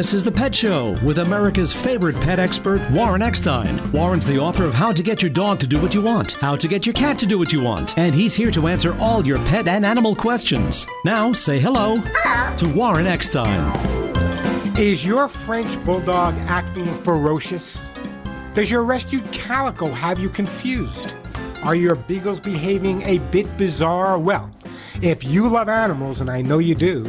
This is The Pet Show with America's favorite pet expert, Warren Eckstein. Warren's the author of How to Get Your Dog to Do What You Want, How to Get Your Cat to Do What You Want, and he's here to answer all your pet and animal questions. Now, say hello, hello. to Warren Eckstein. Is your French Bulldog acting ferocious? Does your rescued Calico have you confused? Are your Beagles behaving a bit bizarre? Well, if you love animals, and I know you do,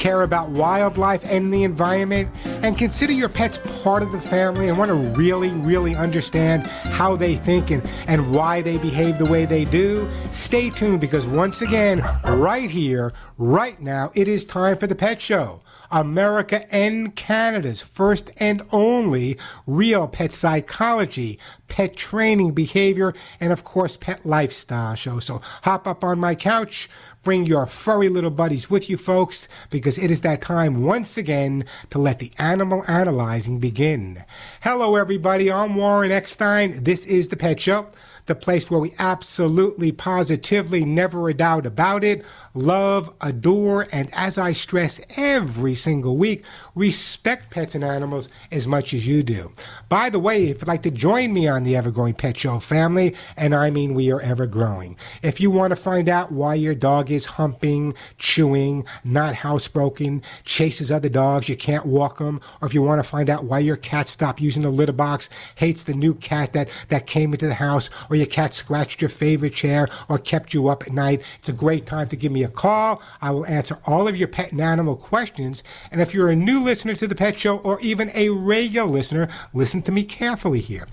care about wildlife and the environment, and consider your pets part of the family and want to really, really understand how they think and, and why they behave the way they do, stay tuned because once again, right here, right now, it is time for the Pet Show. America and Canada's first and only real pet psychology, pet training, behavior, and of course, pet lifestyle show. So hop up on my couch, bring your furry little buddies with you, folks, because it is that time once again to let the animal analyzing begin. Hello, everybody. I'm Warren Eckstein. This is the Pet Show the place where we absolutely, positively, never a doubt about it, love, adore, and as I stress every single week, respect pets and animals as much as you do. By the way, if you'd like to join me on the Ever Growing Pet Show family, and I mean we are ever growing, if you want to find out why your dog is humping, chewing, not housebroken, chases other dogs, you can't walk them, or if you want to find out why your cat stopped using the litter box, hates the new cat that, that came into the house, or your cat scratched your favorite chair or kept you up at night, it's a great time to give me a call. I will answer all of your pet and animal questions. And if you're a new listener to the Pet Show or even a regular listener, listen to me carefully here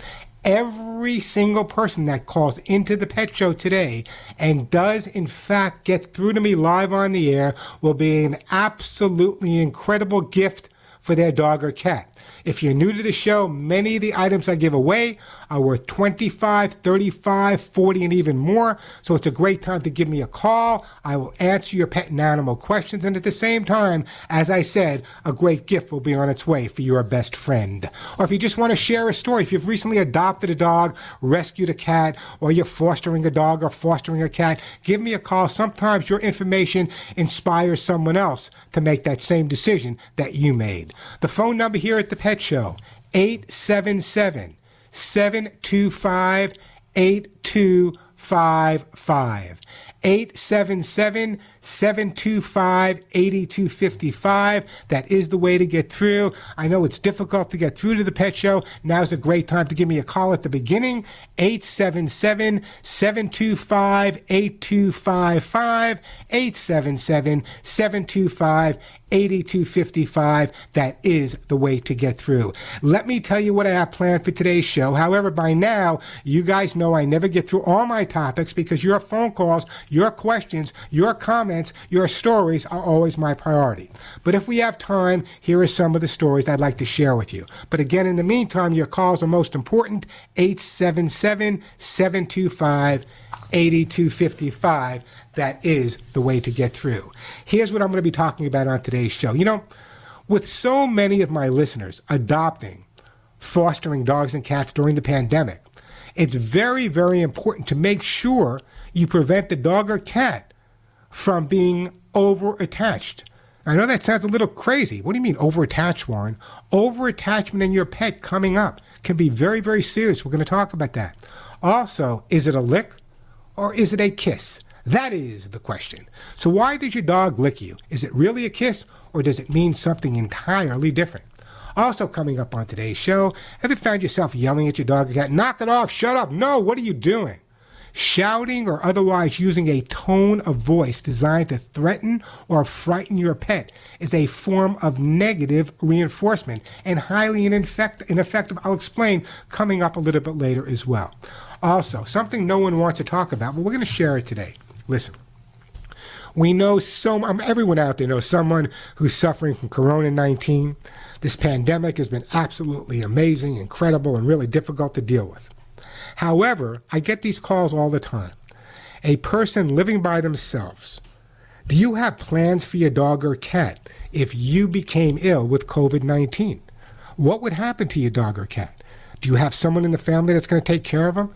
every single person that calls into the pet show today and does in fact get through to me live on the air will be an absolutely incredible gift for their dog or cat. If you're new to the show, many of the items I give away are worth 25, 35, 40, and even more. So it's a great time to give me a call. I will answer your pet and animal questions. And at the same time, as I said, a great gift will be on its way for your best friend. Or if you just want to share a story, if you've recently adopted a dog, rescued a cat, or you're fostering a dog or fostering a cat, give me a call. Sometimes your information inspires someone else to make that same decision that you made. The phone number here at the Pet Show, 877 725 8255. 877 725 8255. That is the way to get through. I know it's difficult to get through to the pet show. Now's a great time to give me a call at the beginning 877 725 8255. 877 725 8255. That is the way to get through. Let me tell you what I have planned for today's show. However, by now, you guys know I never get through all my topics because your phone calls, your questions, your comments, your stories are always my priority. But if we have time, here are some of the stories I'd like to share with you. But again, in the meantime, your calls are most important 877 725 8255. That is the way to get through. Here's what I'm going to be talking about on today's show. You know, with so many of my listeners adopting, fostering dogs and cats during the pandemic, it's very, very important to make sure you prevent the dog or cat from being over attached. I know that sounds a little crazy. What do you mean over attached, Warren? Over attachment in your pet coming up can be very, very serious. We're going to talk about that. Also, is it a lick or is it a kiss? That is the question. So, why does your dog lick you? Is it really a kiss or does it mean something entirely different? Also, coming up on today's show, have you found yourself yelling at your dog cat? Knock it off, shut up, no, what are you doing? Shouting or otherwise using a tone of voice designed to threaten or frighten your pet is a form of negative reinforcement and highly ineffective. I'll explain coming up a little bit later as well. Also, something no one wants to talk about, but we're going to share it today. Listen. We know so um, everyone out there knows someone who's suffering from Corona 19. This pandemic has been absolutely amazing, incredible, and really difficult to deal with. However, I get these calls all the time. A person living by themselves. Do you have plans for your dog or cat if you became ill with COVID 19? What would happen to your dog or cat? Do you have someone in the family that's going to take care of them?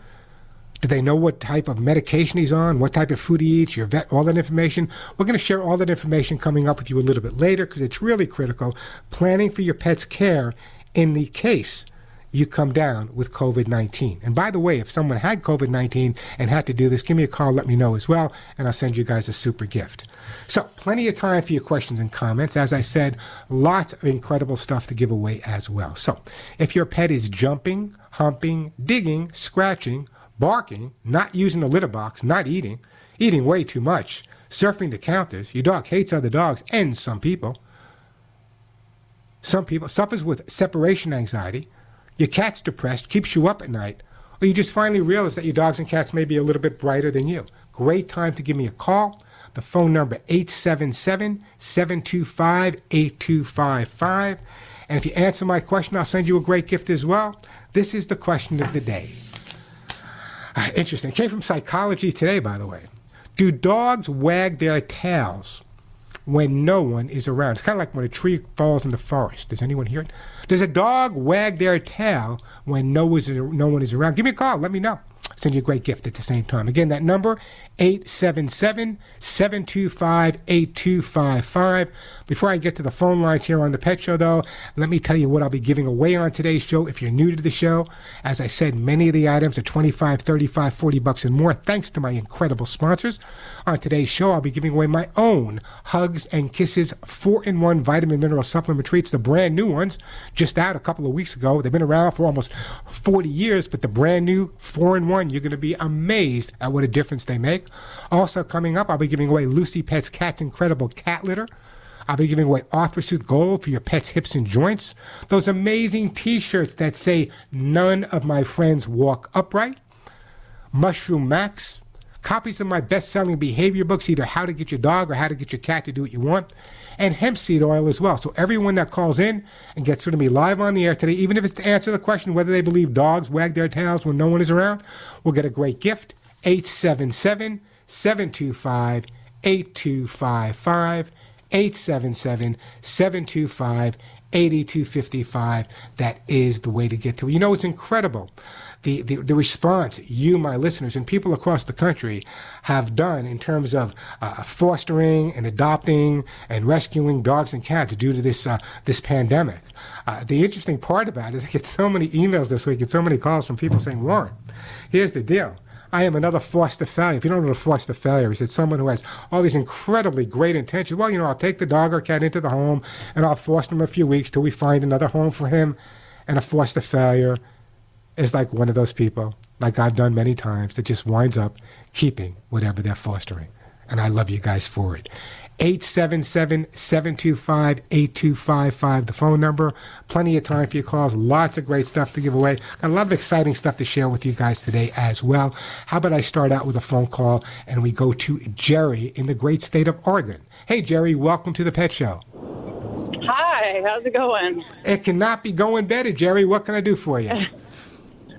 Do they know what type of medication he's on, what type of food he eats, your vet, all that information? We're going to share all that information coming up with you a little bit later because it's really critical. Planning for your pet's care in the case you come down with COVID 19. And by the way, if someone had COVID 19 and had to do this, give me a call, let me know as well, and I'll send you guys a super gift. So, plenty of time for your questions and comments. As I said, lots of incredible stuff to give away as well. So, if your pet is jumping, humping, digging, scratching, barking, not using the litter box, not eating, eating way too much, surfing the counters, your dog hates other dogs and some people, some people suffers with separation anxiety, your cat's depressed, keeps you up at night, or you just finally realize that your dogs and cats may be a little bit brighter than you. Great time to give me a call. The phone number 877-725-8255. And if you answer my question, I'll send you a great gift as well. This is the question of the day. Uh, interesting. It came from Psychology Today, by the way. Do dogs wag their tails when no one is around. It's kind of like when a tree falls in the forest. Does anyone hear it? Does a dog wag their tail when no one is around? Give me a call. Let me know. Send you a great gift at the same time. Again, that number, 877-725-8255. Before I get to the phone lines here on the Pet Show, though, let me tell you what I'll be giving away on today's show. If you're new to the show, as I said, many of the items are 25, 35, 40 bucks and more, thanks to my incredible sponsors. On today's show, I'll be giving away my own Hugs and Kisses 4-in-1 vitamin mineral supplement treats, the brand new ones, just out a couple of weeks ago. They've been around for almost 40 years, but the brand new 4-in-1, you're going to be amazed at what a difference they make. Also coming up, I'll be giving away Lucy Pet's Cat's Incredible Cat Litter. I'll be giving away Arthrosuit Gold for your pet's hips and joints. Those amazing t-shirts that say, none of my friends walk upright. Mushroom Max. Copies of my best-selling behavior books, either How to Get Your Dog or How to Get Your Cat to Do What You Want. And hemp seed oil as well. So everyone that calls in and gets to me live on the air today, even if it's to answer the question whether they believe dogs wag their tails when no one is around, will get a great gift. 877 725 8255. 877 725 8255. That is the way to get to it. You know, it's incredible. The, the, the response you, my listeners, and people across the country have done in terms of uh, fostering and adopting and rescuing dogs and cats due to this, uh, this pandemic. Uh, the interesting part about it is I get so many emails this week and so many calls from people saying, Warren, here's the deal. I am another foster failure. If you don't know what a foster failure is, it's someone who has all these incredibly great intentions. Well, you know, I'll take the dog or cat into the home and I'll foster him a few weeks till we find another home for him. And a foster failure is like one of those people, like I've done many times, that just winds up keeping whatever they're fostering. And I love you guys for it. 877-725-8255, the phone number. Plenty of time for your calls. Lots of great stuff to give away. Got a lot of exciting stuff to share with you guys today as well. How about I start out with a phone call and we go to Jerry in the great state of Oregon. Hey, Jerry, welcome to the Pet Show. Hi, how's it going? It cannot be going better, Jerry. What can I do for you?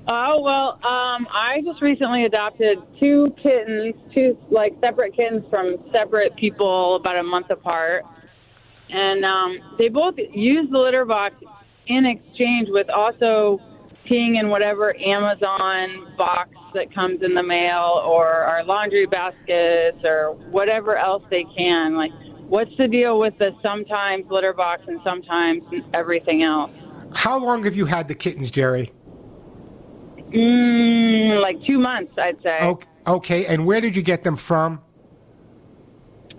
Oh well, um, I just recently adopted two kittens, two like separate kittens from separate people, about a month apart, and um, they both use the litter box in exchange with also peeing in whatever Amazon box that comes in the mail or our laundry baskets or whatever else they can. Like, what's the deal with the sometimes litter box and sometimes everything else? How long have you had the kittens, Jerry? Mm, like two months, I'd say. Okay, okay, and where did you get them from?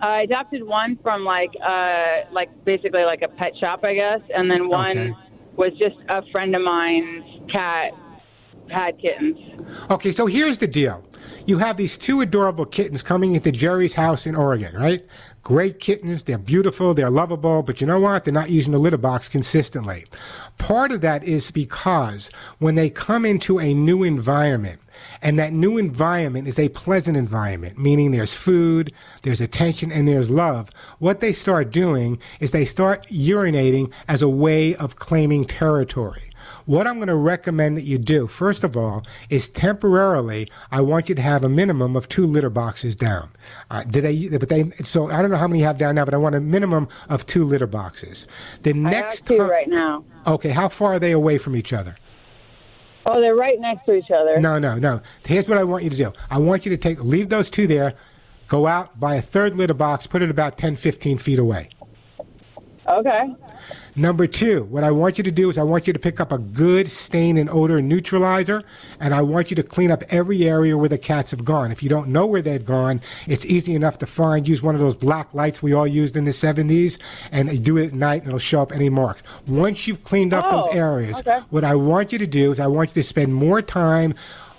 I adopted one from like uh like basically like a pet shop, I guess, and then one Okay. was just a friend of mine's cat had kittens. Okay, so here's the deal. You have these two adorable kittens coming into Jerry's house in Oregon, right? Great kittens. They're beautiful. They're lovable. But you know what? They're not using the litter box consistently. Part of that is because when they come into a new environment, and that new environment is a pleasant environment, meaning there's food, there's attention, and there's love. What they start doing is they start urinating as a way of claiming territory. What I'm going to recommend that you do, first of all, is temporarily, I want you to have a minimum of two litter boxes down. Uh, did they, but they, so I don't know how many you have down now, but I want a minimum of two litter boxes. The I next have two right now. okay, how far are they away from each other? Oh, they're right next to each other. No, no, no. Here's what I want you to do. I want you to take leave those two there, go out, buy a third litter box, put it about 10, 15 feet away. Okay. Number two, what I want you to do is I want you to pick up a good stain and odor neutralizer, and I want you to clean up every area where the cats have gone. If you don't know where they've gone, it's easy enough to find. Use one of those black lights we all used in the 70s, and do it at night, and it'll show up any marks. Once you've cleaned up Oh, those areas, okay. what I want you to do is I want you to spend more time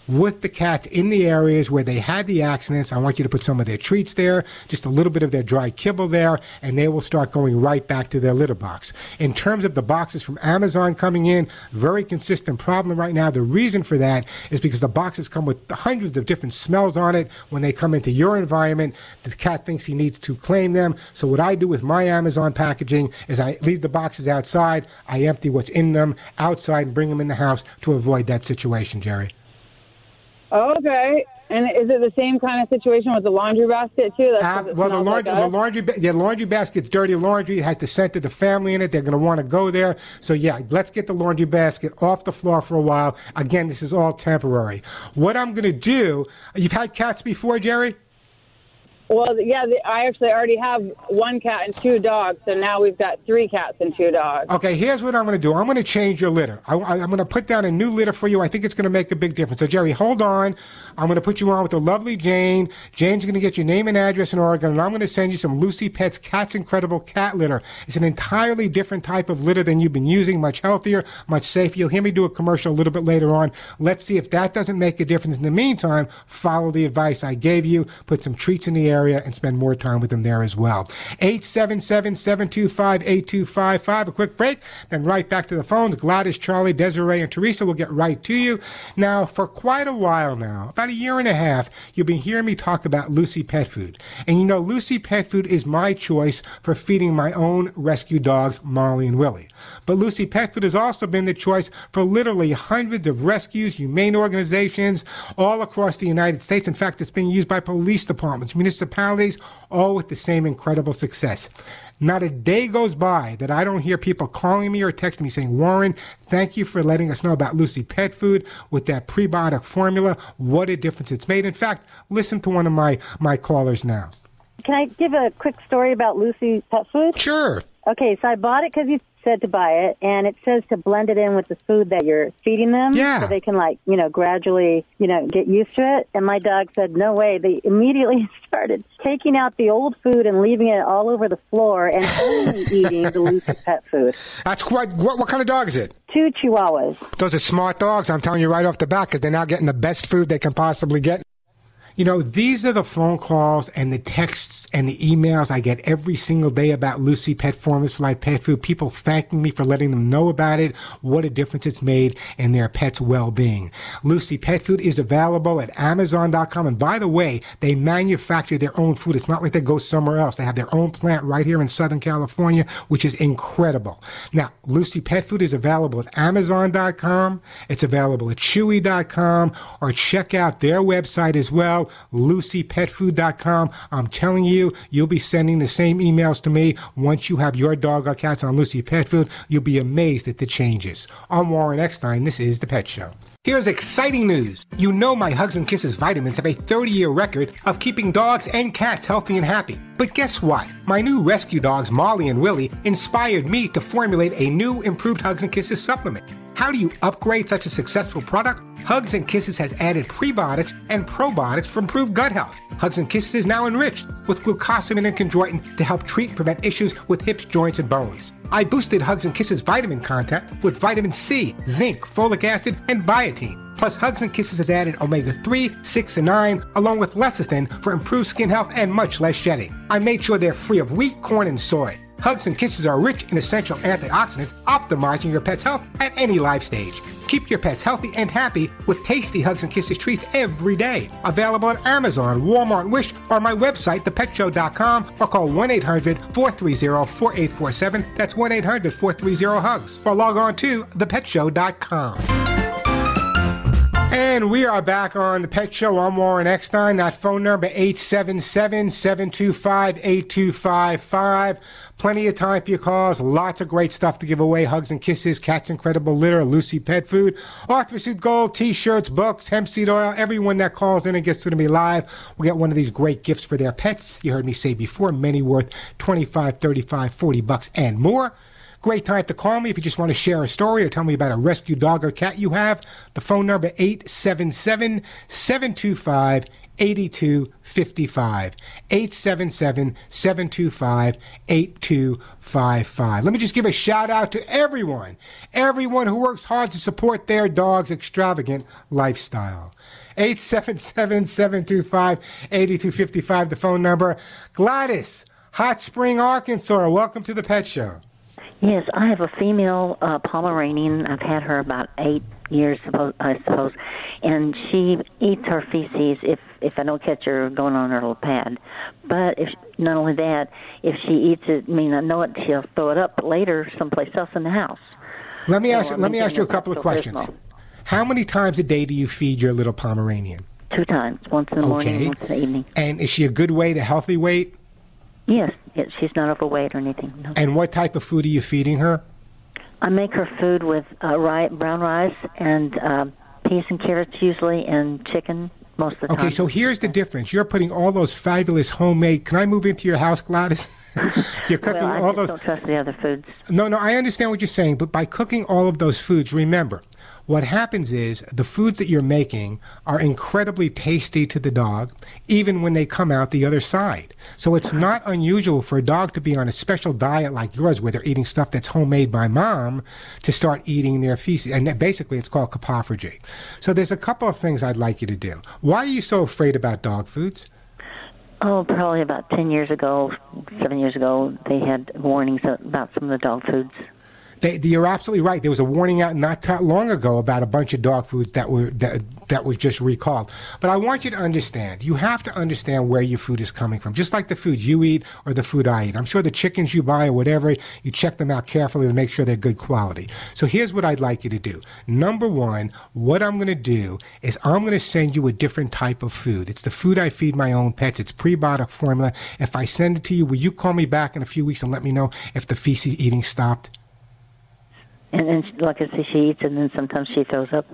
with the cats in the areas where they had the accidents. I want you to put some of their treats there, just a little bit of their dry kibble there, and they will start going right back to their litter box. In terms of the boxes from Amazon coming in, very consistent problem right now. The reason for that is because the boxes come with hundreds of different smells on it. When they come into your environment, the cat thinks he needs to claim them. So what I do with my Amazon packaging is I leave the boxes outside, I empty what's in them outside and bring them in the house to avoid that situation, Jerry. Okay. And is it the same kind of situation with the laundry basket too? Uh, well, the laundry, like the laundry, ba- yeah, laundry basket's dirty laundry. It has the scent of the family in it. They're going to want to go there. So yeah, let's get the laundry basket off the floor for a while. Again, this is all temporary. What I'm going to do, you've had cats before, Jerry? Well, yeah, the, I actually already have one cat and two dogs, so now we've got three cats and two dogs. Okay, here's what I'm going to do. I'm going to change your litter. I, am going to put down a new litter for you. I think it's going to make a big difference. So, Jerry, hold on. I'm going to put you on with the lovely Jane. Jane's going to get your name and address in Oregon, and I'm going to send you some Lucy Pet's Cat's Incredible Cat Litter. It's an entirely different type of litter than you've been using, much healthier, much safer. You'll hear me do a commercial a little bit later on. Let's see if that doesn't make a difference. In the meantime, follow the advice I gave you. Put some treats in the area and spend more time with them there as well. 877-725-8255. A quick break, then right back to the phones. Gladys, Charlie, Desiree, and Teresa will get right to you. Now, for quite a while now, about a year and a half, you've been hearing me talk about Lucy Pet Food. And you know, Lucy Pet Food is my choice for feeding my own rescue dogs, Molly and Willie. But Lucy Pet Food has also been the choice for literally hundreds of rescues, humane organizations all across the United States. In fact, it's been used by police departments, municipalities, all with the same incredible success. Not a day goes by that I don't hear people calling me or texting me saying, Warren, thank you for letting us know about Lucy Pet Food with that prebiotic formula. What a difference it's made. In fact, listen to one of my, my callers now. Can I give a quick story about Lucy Pet Food? Sure. Okay, so I bought it because you said to buy it, and it says to blend it in with the food that you're feeding them, Yeah. so they can like you know gradually you know get used to it. And my dog said, "No way!" They immediately started taking out the old food and leaving it all over the floor, and only eating the Lucy Pet Food. That's quite, what, what kind of dog is it? Two Chihuahuas. Those are smart dogs. I'm telling you right off the bat because they're now getting the best food they can possibly get. You know, these are the phone calls and the texts and the emails I get every single day about Lucy Pet Formulas for Life Pet Food. People thanking me for letting them know about it, what a difference it's made in their pet's well-being. Lucy Pet Food is available at Amazon.com. And by the way, they manufacture their own food. It's not like they go somewhere else. They have their own plant right here in Southern California, which is incredible. Now, Lucy Pet Food is available at Amazon.com. It's available at Chewy.com or check out their website as well, LucyPetFood.com. I'm telling you, you'll be sending the same emails to me once you have your dog or cats on Lucy Pet Food. You'll be amazed at the changes. I'm Warren Eckstein. This is The Pet Show. Here's exciting news. You know my Hugs and Kisses vitamins have a 30 year record of keeping dogs and cats healthy and happy. But guess what? My new rescue dogs, Molly and Willie, inspired me to formulate a new improved Hugs and Kisses supplement. How do you upgrade such a successful product? Hugs and Kisses has added prebiotics and probiotics for improved gut health. Hugs and Kisses is now enriched with glucosamine and chondroitin to help treat and prevent issues with hips, joints, and bones. I boosted Hugs and Kisses vitamin content with vitamin C, zinc, folic acid, and biotin. Plus, Hugs and Kisses has added omega 3, 6, and 9, along with lecithin for improved skin health and much less shedding. I made sure they're free of wheat, corn, and soy. Hugs and Kisses are rich in essential antioxidants, optimizing your pet's health at any life stage. Keep your pets healthy and happy with tasty Hugs and Kisses treats every day. Available at Amazon, Walmart, Wish, or my website, thepetshow.com, or call 1 800 430 4847. That's 1 800 430 HUGS. Or log on to thepetshow.com. And we are back on the Pet Show. I'm Warren Eckstein. That phone number, 877-725-8255. Plenty of time for your calls. Lots of great stuff to give away. Hugs and kisses, Cat's Incredible Litter, Lucy Pet Food, Arthur Seed Gold, T-shirts, books, hemp seed oil. Everyone that calls in and gets to me live will get one of these great gifts for their pets. You heard me say before, many worth 25, 35, 40 bucks and more. Great time to call me if you just want to share a story or tell me about a rescue dog or cat you have. The phone number 877 725 8255. 877 725 8255. Let me just give a shout out to everyone, everyone who works hard to support their dog's extravagant lifestyle. 877 725 8255, the phone number. Gladys, Hot Spring, Arkansas. Welcome to the Pet Show. Yes, I have a female uh, Pomeranian. I've had her about eight years, I suppose, and she eats her feces if if I don't catch her going on her little pad. But if not only that, if she eats it, I mean I know it, she'll throw it up later someplace else in the house. Let me so ask. let me ask you a couple of questions. How many times a day do you feed your little Pomeranian? Two times, once in the okay. morning, once in the evening. And is she a good weight, a healthy weight? Yes, yes, she's not overweight or anything. No. And what type of food are you feeding her? I make her food with uh, rye, brown rice and uh, peas and carrots usually, and chicken most of the okay, time. Okay, so here's the difference. You're putting all those fabulous homemade. Can I move into your house, Gladys? you're cooking well, I all those. Don't trust the other foods. No, no, I understand what you're saying, but by cooking all of those foods, remember what happens is the foods that you're making are incredibly tasty to the dog, even when they come out the other side. So it's not unusual for a dog to be on a special diet like yours, where they're eating stuff that's homemade by mom, to start eating their feces. And basically, it's called coprophagy. So there's a couple of things I'd like you to do. Why are you so afraid about dog foods? Oh, probably about 10 years ago, seven years ago, they had warnings about some of the dog foods. They, you're absolutely right. There was a warning out not that long ago about a bunch of dog foods that were that, that was just recalled. But I want you to understand. You have to understand where your food is coming from, just like the food you eat or the food I eat. I'm sure the chickens you buy or whatever, you check them out carefully to make sure they're good quality. So here's what I'd like you to do. Number one, what I'm going to do is I'm going to send you a different type of food. It's the food I feed my own pets. It's prebiotic formula. If I send it to you, will you call me back in a few weeks and let me know if the feces eating stopped? And then, like I say, she eats, and then sometimes she throws up.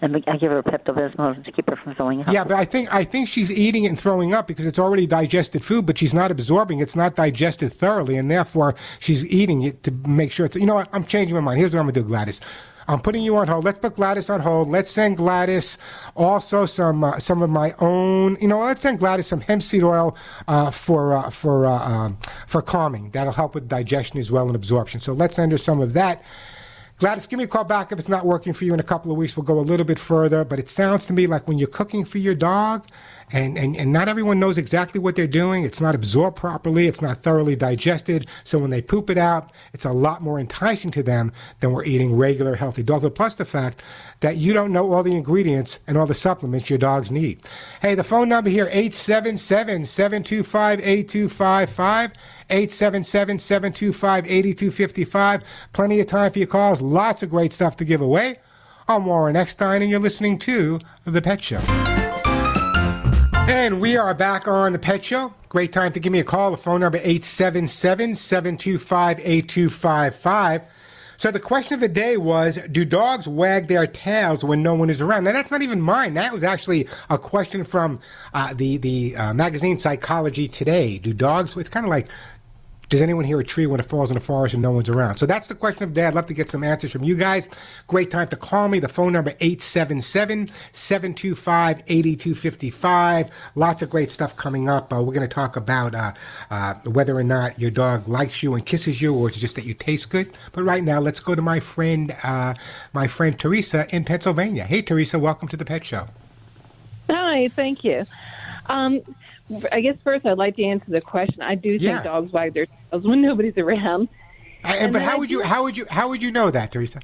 And I give her Pepto Bismol to keep her from throwing up. Yeah, but I think I think she's eating it and throwing up because it's already digested food, but she's not absorbing. It's not digested thoroughly, and therefore she's eating it to make sure it's. You know what? I'm changing my mind. Here's what I'm gonna do, Gladys. I'm putting you on hold. Let's put Gladys on hold. Let's send Gladys also some uh, some of my own. You know, let's send Gladys some hemp seed oil uh, for uh, for uh, um, for calming. That'll help with digestion as well and absorption. So let's send her some of that. Gladys, give me a call back if it's not working for you in a couple of weeks. We'll go a little bit further. But it sounds to me like when you're cooking for your dog, and, and, and not everyone knows exactly what they're doing. It's not absorbed properly. It's not thoroughly digested. So when they poop it out, it's a lot more enticing to them than we're eating regular healthy dog food. Plus the fact that you don't know all the ingredients and all the supplements your dogs need. Hey, the phone number here, 877-725-8255. 877-725-8255. Plenty of time for your calls. Lots of great stuff to give away. I'm Warren Eckstein, and you're listening to The Pet Show. And we are back on the Pet Show. Great time to give me a call. The phone number 877-725-8255. So the question of the day was, do dogs wag their tails when no one is around? Now that's not even mine. That was actually a question from uh, the the uh, magazine Psychology Today. Do dogs? It's kind of like does anyone hear a tree when it falls in the forest and no one's around? So that's the question of the day. I'd love to get some answers from you guys. Great time to call me. The phone number 877-725-8255. Lots of great stuff coming up. Uh, we're going to talk about uh, uh, whether or not your dog likes you and kisses you or it's just that you taste good. But right now, let's go to my friend, uh, my friend Teresa in Pennsylvania. Hey, Teresa, welcome to the Pet Show. Hi, thank you. Um, I guess first I'd like to answer the question. I do think yeah. dogs wag their tails when nobody's around. I, but how would you how would you how would you know that, Teresa?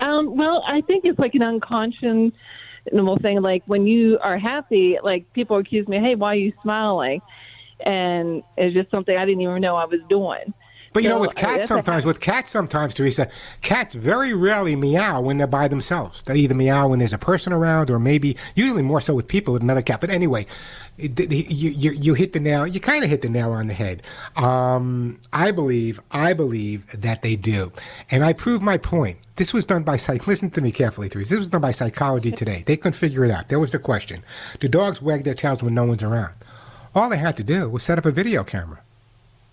Um, well, I think it's like an unconscious normal thing. Like when you are happy, like people accuse me, "Hey, why are you smiling?" And it's just something I didn't even know I was doing. But you so, know, with cats sometimes, with cats sometimes, Teresa, cats very rarely meow when they're by themselves. They either meow when there's a person around, or maybe usually more so with people with another cat. But anyway, you you, you hit the nail. You kind of hit the nail on the head. Um, I believe, I believe that they do, and I prove my point. This was done by psych. Listen to me carefully, Teresa. This was done by Psychology Today. They couldn't figure it out. There was the question: Do dogs wag their tails when no one's around? All they had to do was set up a video camera,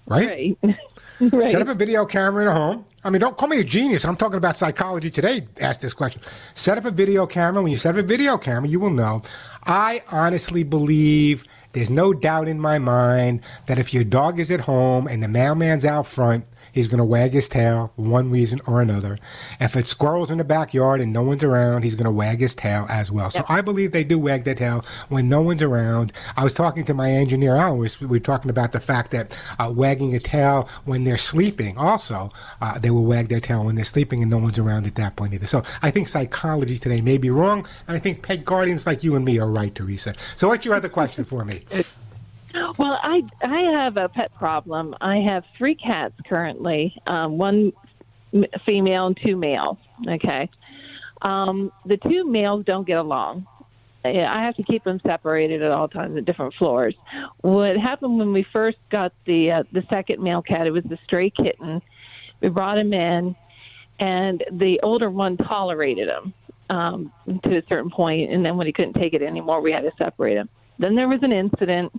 right? Right. right. Set up a video camera in a home. I mean, don't call me a genius. I'm talking about psychology today. Ask this question. Set up a video camera. When you set up a video camera, you will know. I honestly believe there's no doubt in my mind that if your dog is at home and the mailman's out front, he's going to wag his tail one reason or another. If it's squirrels in the backyard and no one's around, he's going to wag his tail as well. So yep. I believe they do wag their tail when no one's around. I was talking to my engineer, Alan, we were talking about the fact that uh, wagging a tail when they're sleeping also, uh, they will wag their tail when they're sleeping and no one's around at that point either. So I think psychology today may be wrong, and I think pet guardians like you and me are right, Teresa. So what's your other question for me? Well, I I have a pet problem. I have three cats currently, um, one female and two males. Okay, um, the two males don't get along. I have to keep them separated at all times at different floors. What happened when we first got the uh, the second male cat? It was a stray kitten. We brought him in, and the older one tolerated him um, to a certain point, and then when he couldn't take it anymore, we had to separate him. Then there was an incident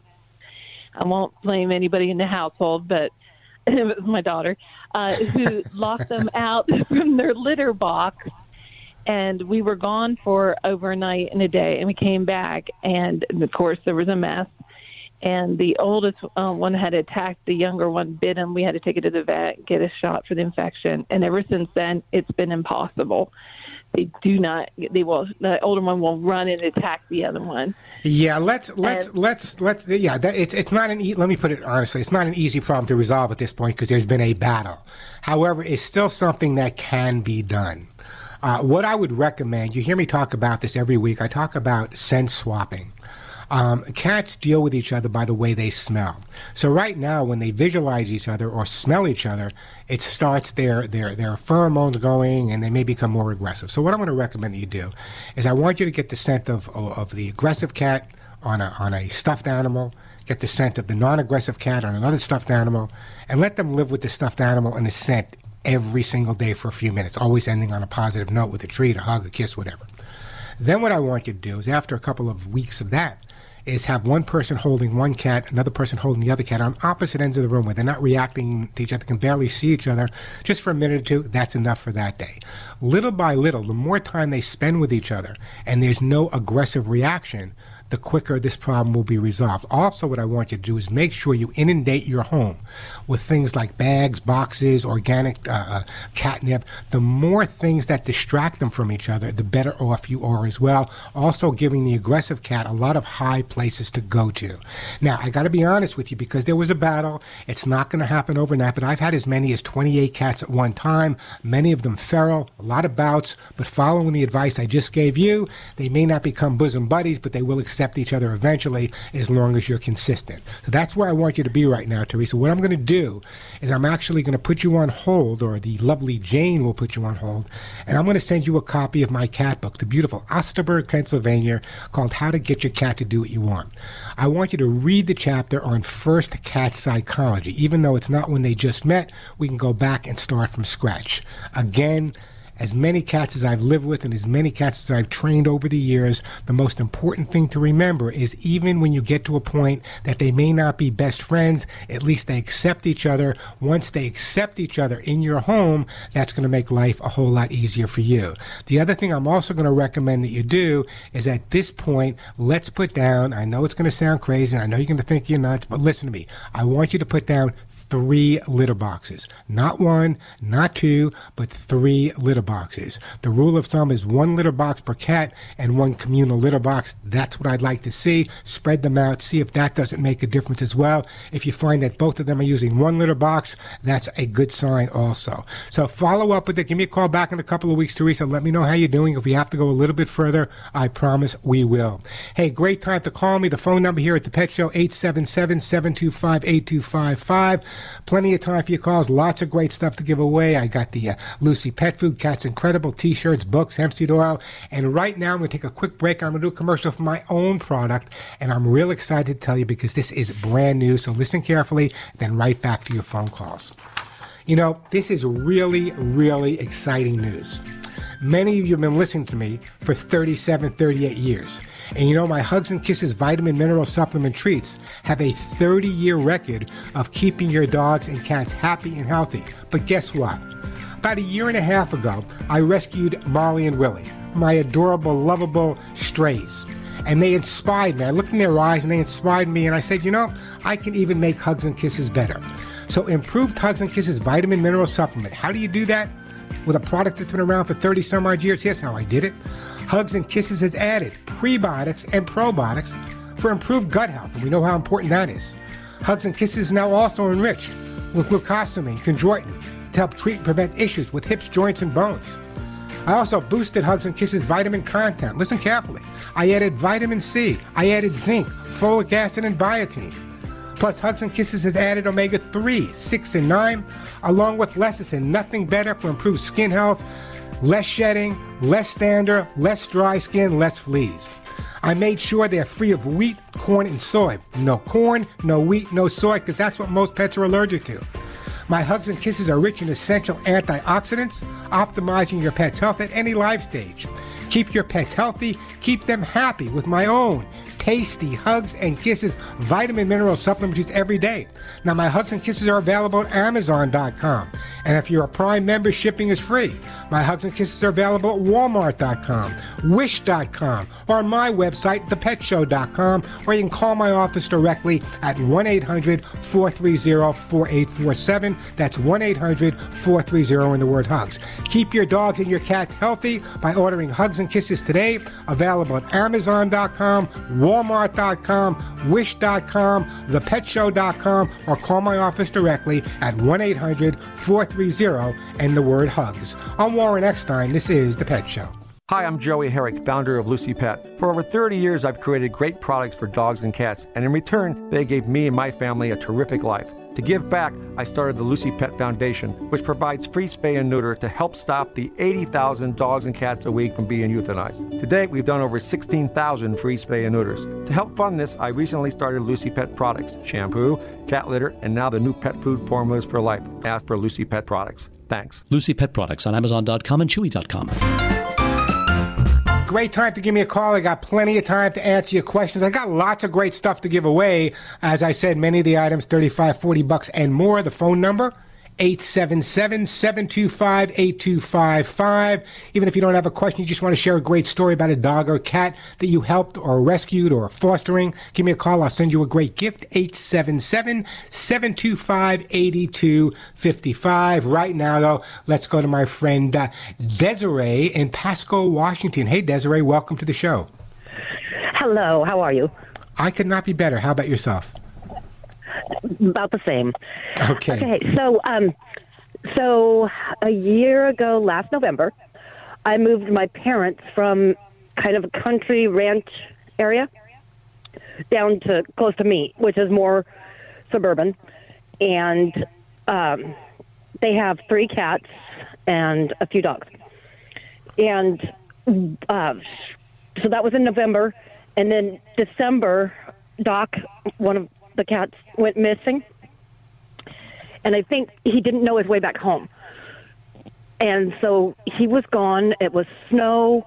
I won't blame anybody in the household, but it was my daughter uh, who locked them out from their litter box. And we were gone for overnight and a day, and we came back, and of course there was a mess. And the oldest uh, one had attacked the younger one, bit him. We had to take it to the vet, get a shot for the infection, and ever since then, it's been impossible they do not they will the older one will run and attack the other one yeah let's let's and, let's let's yeah that, it's it's not an e- let me put it honestly it's not an easy problem to resolve at this point because there's been a battle however it's still something that can be done uh, what I would recommend, you hear me talk about this every week. I talk about scent swapping. Um, cats deal with each other by the way they smell. So right now, when they visualize each other or smell each other, it starts their their their pheromones going, and they may become more aggressive. So what I'm going to recommend that you do is I want you to get the scent of of the aggressive cat on a on a stuffed animal. Get the scent of the non-aggressive cat on another stuffed animal, and let them live with the stuffed animal and the scent every single day for a few minutes, always ending on a positive note with a treat, a hug, a kiss, whatever. Then what I want you to do is after a couple of weeks of that, is have one person holding one cat, another person holding the other cat on opposite ends of the room where they're not reacting to each other, can barely see each other, just for a minute or two. That's enough for that day. Little by little, the more time they spend with each other and there's no aggressive reaction, the quicker this problem will be resolved. Also, what I want you to do is make sure you inundate your home with things like bags, boxes, organic uh, uh, catnip. The more things that distract them from each other, the better off you are as well. Also, giving the aggressive cat a lot of high places to go to. Now, I got to be honest with you because there was a battle. It's not going to happen overnight, but I've had as many as 28 cats at one time, many of them feral, a lot of bouts, but following the advice I just gave you, they may not become bosom buddies, but they will accept each other eventually as long as you're consistent. So that's where I want you to be right now, Teresa. What I'm going to do is I'm actually going to put you on hold, or the lovely Jane will put you on hold, and I'm going to send you a copy of my cat book, the beautiful Osterberg, Pennsylvania, called How to Get Your Cat to Do What You Want. I want you to read the chapter on first cat psychology. Even though it's not when they just met, we can go back and start from scratch. Again, as many cats as I've lived with and as many cats as I've trained over the years, the most important thing to remember is even when you get to a point that they may not be best friends, at least they accept each other. Once they accept each other in your home, that's going to make life a whole lot easier for you. The other thing I'm also going to recommend that you do is at this point, let's put down, I know it's going to sound crazy, I know you're going to think you're nuts, but listen to me. I want you to put down three litter boxes. Not one, not two, but three litter boxes. The rule of thumb is one litter box per cat and one communal litter box. That's what I'd like to see. Spread them out. See if that doesn't make a difference as well. If you find that both of them are using one litter box, that's a good sign also. So follow up with it. Give me a call back in a couple of weeks, Teresa. Let me know how you're doing. If we have to go a little bit further, I promise we will. Hey, great time to call me. The phone number here at the Pet Show, 877-725-8255. Plenty of time for your calls. Lots of great stuff to give away. I got the uh, Lucy Pet Food, Cats Incredible t-shirts, books, hemp seed oil. And right now, I'm going to take a quick break. I'm going to do a commercial for my own product. And I'm real excited to tell you because this is brand new. So listen carefully, then right back to your phone calls. You know, this is really, really exciting news. Many of you have been listening to me for 37, 38 years. And you know, my Hugs and Kisses vitamin mineral supplement treats have a 30 year record of keeping your dogs and cats happy and healthy. But guess what? About a year and a half ago, I rescued Molly and Willie, my adorable, lovable strays. And they inspired me. I looked in their eyes and they inspired me. And I said, you know, I can even make Hugs and Kisses better. So, improved Hugs and Kisses vitamin mineral supplement. How do you do that? With a product that's been around for 30 some odd years. Here's how I did it Hugs and Kisses has added prebiotics and probiotics for improved gut health. And we know how important that is. Hugs and Kisses is now also enriched with glucosamine, chondroitin to help treat and prevent issues with hips, joints, and bones. I also boosted Hugs and Kisses vitamin content. Listen carefully. I added vitamin C, I added zinc, folic acid, and biotin. Plus, Hugs and Kisses has added omega 3, 6, and 9, along with lecithin. Nothing better for improved skin health, less shedding, less dander, less dry skin, less fleas. I made sure they're free of wheat, corn, and soy. No corn, no wheat, no soy, because that's what most pets are allergic to. My Hugs and Kisses are rich in essential antioxidants, optimizing your pet's health at any life stage. Keep your pets healthy, keep them happy with my own tasty Hugs and Kisses vitamin mineral supplements every day. Now, my Hugs and Kisses are available at Amazon.com. And if you're a Prime member, shipping is free. My Hugs and Kisses are available at Walmart.com, Wish.com, or on my website, ThePetShow.com, or you can call my office directly at 1 800 430 4847. That's 1 800 430 in the word hugs. Keep your dogs and your cats healthy by ordering Hugs and Kisses today. Available at Amazon.com, Walmart.com, Wish.com, ThePetShow.com, or call my office directly at 1 800 430 and the word hugs. I'm Warren Eckstein. This is The Pet Show. Hi, I'm Joey Herrick, founder of Lucy Pet. For over 30 years, I've created great products for dogs and cats, and in return, they gave me and my family a terrific life. To give back, I started the Lucy Pet Foundation, which provides free spay and neuter to help stop the 80,000 dogs and cats a week from being euthanized. To date, we've done over 16,000 free spay and neuters. To help fund this, I recently started Lucy Pet products shampoo, cat litter, and now the new pet food formulas for life. Ask for Lucy Pet products. Thanks. Lucy Pet Products on Amazon.com and Chewy.com. Great time to give me a call. I got plenty of time to answer your questions. I got lots of great stuff to give away. As I said, many of the items 35, 40 bucks and more. The phone number 877-725-8255. Even if you don't have a question, you just want to share a great story about a dog or cat that you helped or rescued or fostering, give me a call. I'll send you a great gift. 877-725-8255. Right now, though, let's go to my friend uh, Desiree in Pasco, Washington. Hey, Desiree, welcome to the show. Hello, how are you? I could not be better. How about yourself? About the same. Okay. Okay, so um, so a year ago, last November, I moved my parents from kind of a country ranch area down to close to me, which is more suburban, and um, they have three cats and a few dogs, and uh, so that was in November, and then December, Doc, one of the cats went missing, and I think he didn't know his way back home, and so he was gone. It was snow.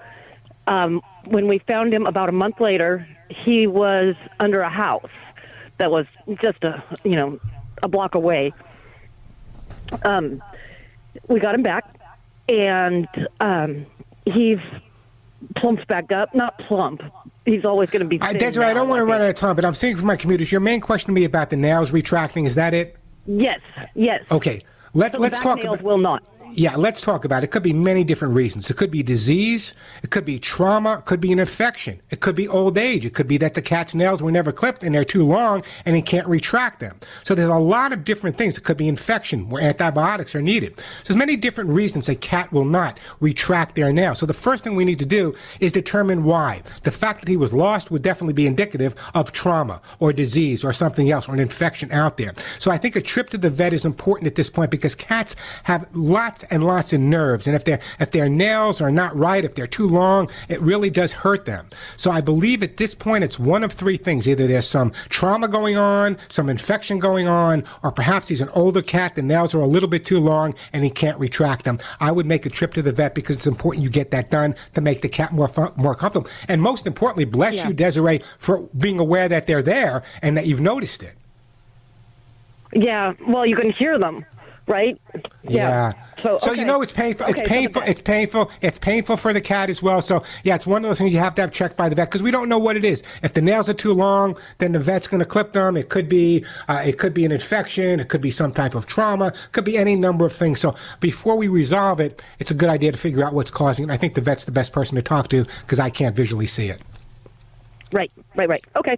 Um, when we found him about a month later, he was under a house that was just a you know a block away. Um, we got him back, and um, he's plumped back up. Not plump. He's always going to be. I, thin Desiree, I don't want to run out of time, but I'm saying for my commuters, your main question to me about the nails retracting, is that it? Yes, yes. Okay. Let, So let's talk nails about. will not. Yeah, let's talk about it. It could be many different reasons. It could be disease. It could be trauma. It could be an infection. It could be old age. It could be that the cat's nails were never clipped and they're too long and he can't retract them. So there's a lot of different things. It could be infection where antibiotics are needed. So there's many different reasons a cat will not retract their nails. So the first thing we need to do is determine why. The fact that he was lost would definitely be indicative of trauma or disease or something else or an infection out there. So I think a trip to the vet is important at this point because cats have lots and lots of nerves. And if their if their nails are not right, if they're too long, it really does hurt them. So I believe at this point it's one of three things. Either there's some trauma going on, some infection going on, or perhaps he's an older cat, the nails are a little bit too long and he can't retract them. I would make a trip to the vet because it's important you get that done to make the cat more fun, more comfortable. And most importantly, bless Yeah. you, Desiree, for being aware that they're there and that you've noticed it. Yeah, well, you can hear them, right? Yeah. So, so you know it's painful. It's Okay, painful. It's painful. It's painful for the cat as well. So yeah, it's one of those things you have to have checked by the vet because we don't know what it is. If the nails are too long, then the vet's going to clip them. It could be uh, it could be an infection. It could be some type of trauma. It could be any number of things. So before we resolve it, it's a good idea to figure out what's causing it. I think the vet's the best person to talk to because I can't visually see it. Right, right, right. Okay.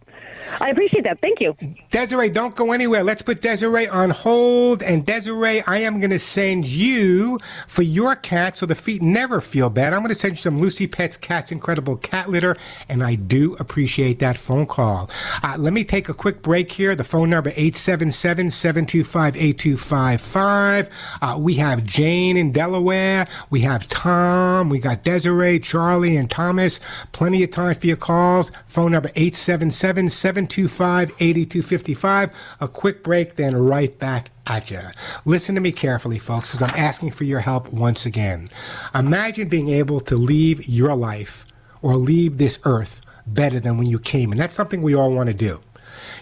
I appreciate that. Thank you. Desiree, don't go anywhere. Let's put Desiree on hold. And Desiree, I am going to send you for your cat so the feet never feel bad. I'm going to send you some Lucy Pets Cats Incredible Cat Litter. And I do appreciate that phone call. Uh, let me take a quick break here. The phone number 877-725-8255. Uh, we have Jane in Delaware. We have Tom. We got Desiree, Charlie, and Thomas. Plenty of time for your calls. Phone number 877-725-8255. A quick break, then right back at you. Listen to me carefully, folks, because I'm asking for your help once again. Imagine being able to leave your life or leave this earth better than when you came. And that's something we all want to do.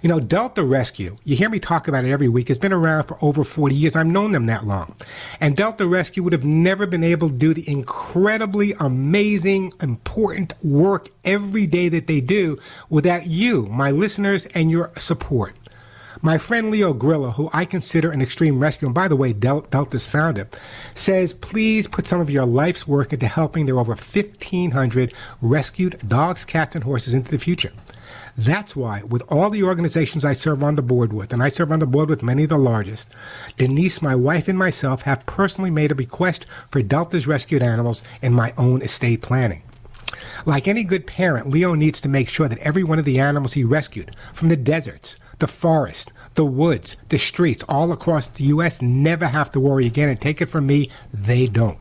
You know, Delta Rescue, you hear me talk about it every week, It's been around for over 40 years. I've known them that long. And Delta Rescue would have never been able to do the incredibly amazing, important work every day that they do without you, my listeners, and your support. My friend Leo Grillo, who I consider an extreme rescue, and by the way, Del- Delta's founder, says please put some of your life's work into helping their over 1,500 rescued dogs, cats, and horses into the future. That's why, with all the organizations I serve on the board with, and I serve on the board with many of the largest, Denise, my wife, and myself have personally made a bequest for Delta's rescued animals in my own estate planning. Like any good parent, Leo needs to make sure that every one of the animals he rescued, from the deserts, the forest, the woods, the streets, all across the U.S., never have to worry again. And take it from me, they don't.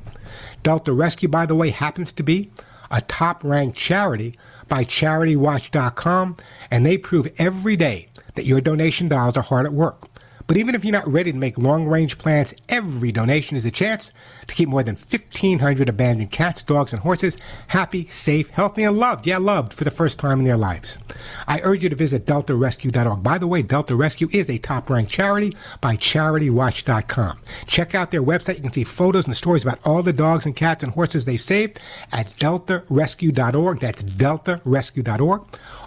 Delta Rescue, by the way, happens to be a top ranked charity by CharityWatch.com, and they prove every day that your donation dollars are hard at work. But even if you're not ready to make long range plans, every donation is a chance to keep more than 1,500 abandoned cats, dogs, and horses happy, safe, healthy, and loved. Yeah, loved for the first time in their lives. I urge you to visit deltarescue.org. By the way, Delta Rescue is a top ranked charity by CharityWatch.com. Check out their website. You can see photos and stories about all the dogs and cats and horses they've saved at deltarescue.org. That's deltarescue.org.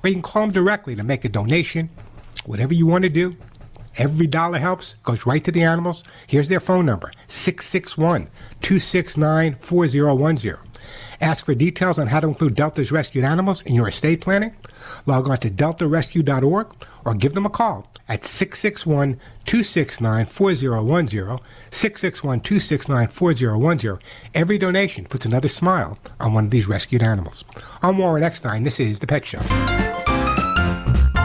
Or you can call them directly to make a donation. Whatever you want to do, Every dollar helps, goes right to the animals. Here's their phone number 661 269 4010. Ask for details on how to include Delta's rescued animals in your estate planning. Log on to deltarescue.org or give them a call at 661 269 4010. 661 269 4010. Every donation puts another smile on one of these rescued animals. I'm Warren Eckstein. This is The Pet Show.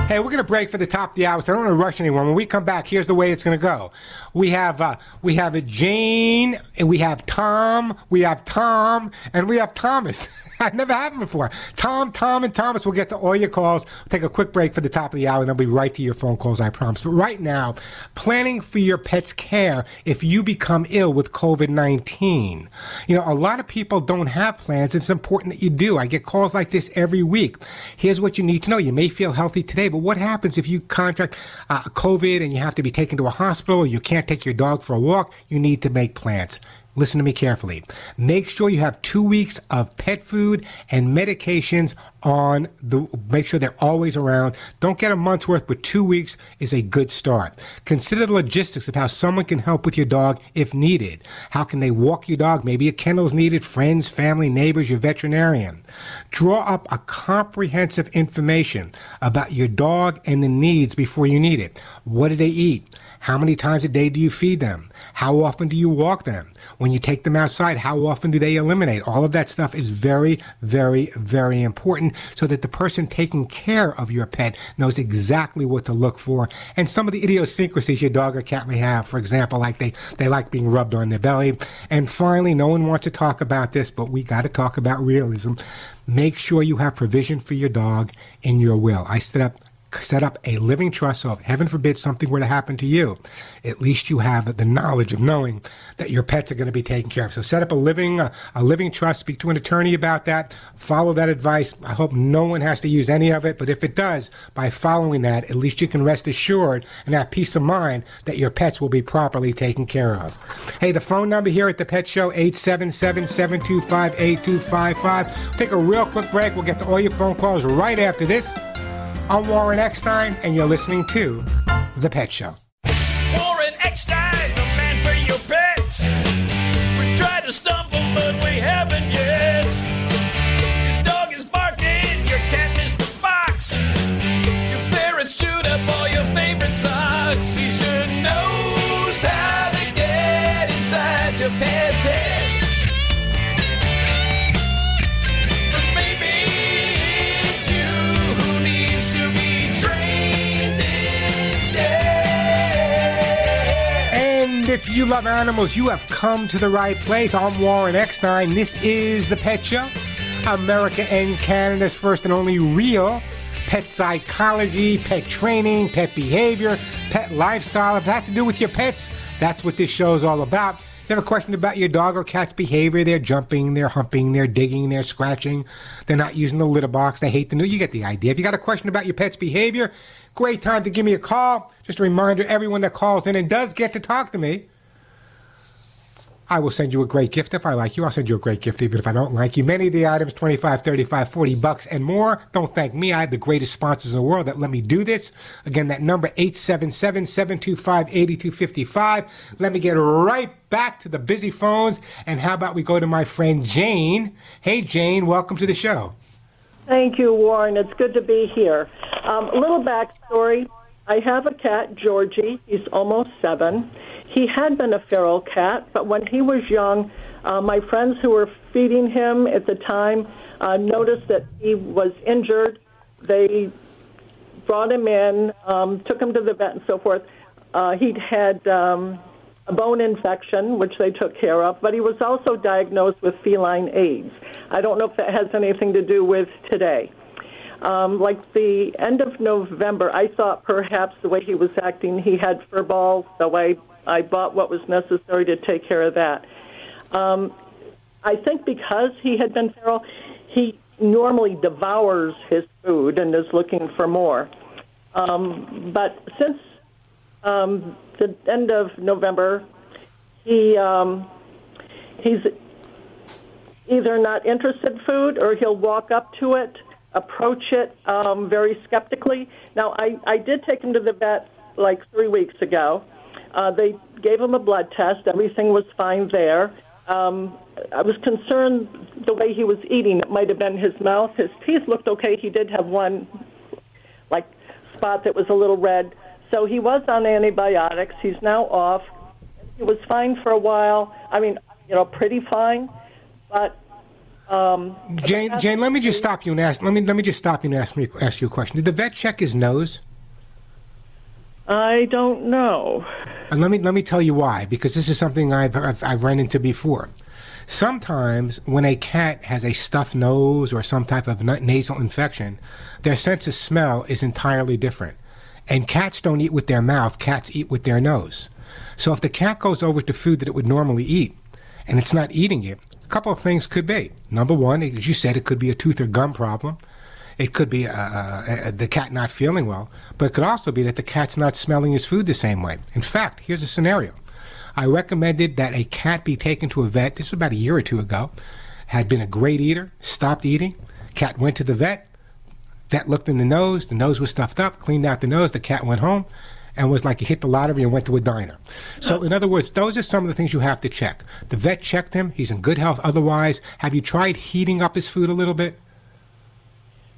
Hey, we're going to break for the top of the hour, so I don't want to rush anyone. When we come back, here's the way it's going to go. We have uh, we have a Jane, and we have Tom, we have Tom, and we have Thomas. I've never had them before. Tom, Tom, and Thomas. We'll get to all your calls. We'll take a quick break for the top of the hour, and we'll be right to your phone calls, I promise. But right now, planning for your pet's care if you become ill with COVID 19. You know, a lot of people don't have plans. It's important that you do. I get calls like this every week. Here's what you need to know. You may feel healthy today, but what happens if you contract uh, COVID and you have to be taken to a hospital or you can't take your dog for a walk? You need to make plans. Listen to me carefully. Make sure you have two weeks of pet food and medications on the, make sure they're always around. Don't get a month's worth, but two weeks is a good start. Consider the logistics of how someone can help with your dog if needed. How can they walk your dog? Maybe a kennel's needed, friends, family, neighbors, your veterinarian. Draw up a comprehensive information about your dog and the needs before you need it. What do they eat? How many times a day do you feed them? How often do you walk them? When you take them outside, how often do they eliminate? All of that stuff is very, very, very important so that the person taking care of your pet knows exactly what to look for. And some of the idiosyncrasies your dog or cat may have, for example, like they, they like being rubbed on their belly. And finally, no one wants to talk about this, but we got to talk about realism. Make sure you have provision for your dog in your will. I set up set up a living trust so if heaven forbid something were to happen to you, at least you have the knowledge of knowing that your pets are going to be taken care of. So set up a living, a, a living trust, speak to an attorney about that, follow that advice. I hope no one has to use any of it, but if it does, by following that, at least you can rest assured and have peace of mind that your pets will be properly taken care of. Hey, the phone number here at the Pet Show, 877-725-8255. Take a real quick break. We'll get to all your phone calls right after this. I'm Warren Eckstein, and you're listening to The Pet Show. You love animals, you have come to the right place. I'm Warren Eckstein. This is The Pet Show, America and Canada's first and only real pet psychology, pet training, pet behavior, pet lifestyle. If it has to do with your pets, that's what this show is all about. If you have a question about your dog or cat's behavior, they're jumping, they're humping, they're digging, they're scratching, they're not using the litter box, they hate the new, you get the idea. If you got a question about your pet's behavior, great time to give me a call. Just a reminder, everyone that calls in and does get to talk to me, I will send you a great gift. If I like you, I'll send you a great gift even if I don't like you. Many of the items, 25, 35, 40 bucks and more. Don't thank me. I have the greatest sponsors in the world that let me do this. Again, that number, 877-725-8255. Let me get right back to the busy phones. And how about we go to my friend Jane? Hey, Jane, welcome to the show. Thank you, Warren. It's good to be here. Um, a little backstory. I have a cat, Georgie. He's almost seven. He had been a feral cat, but when he was young, uh, my friends who were feeding him at the time uh, noticed that he was injured. They brought him in, um, took him to the vet, and so forth. Uh, he'd had um, a bone infection, which they took care of, but he was also diagnosed with feline AIDS. I don't know if that has anything to do with today. Um, like the end of November, I thought perhaps the way he was acting, he had fur balls, so I, I bought what was necessary to take care of that. Um, I think because he had been feral, he normally devours his food and is looking for more. Um, but since um, the end of November, he um, he's either not interested in food or he'll walk up to it, approach it um, very skeptically. Now, I, I did take him to the vet like three weeks ago. Uh, they gave him a blood test. Everything was fine there. Um, I was concerned the way he was eating. It might have been his mouth. His teeth looked okay. He did have one, like, spot that was a little red. So he was on antibiotics. He's now off. He was fine for a while. I mean, you know, pretty fine. But um, Jane, Jane, let me just stop you and ask. Let me let me just stop you and ask me ask you a question. Did the vet check his nose? I don't know. And let me let me tell you why. Because this is something I've I've, I've run into before. Sometimes when a cat has a stuffed nose or some type of nasal infection, their sense of smell is entirely different. And cats don't eat with their mouth; cats eat with their nose. So if the cat goes over to food that it would normally eat, and it's not eating it, a couple of things could be. Number one, as you said, it could be a tooth or gum problem. It could be uh, uh, the cat not feeling well, but it could also be that the cat's not smelling his food the same way. In fact, here's a scenario. I recommended that a cat be taken to a vet. This was about a year or two ago. Had been a great eater, stopped eating. Cat went to the vet. Vet looked in the nose. The nose was stuffed up. Cleaned out the nose. The cat went home. And was like he hit the lottery and went to a diner. So, in other words, those are some of the things you have to check. The vet checked him. He's in good health otherwise. Have you tried heating up his food a little bit?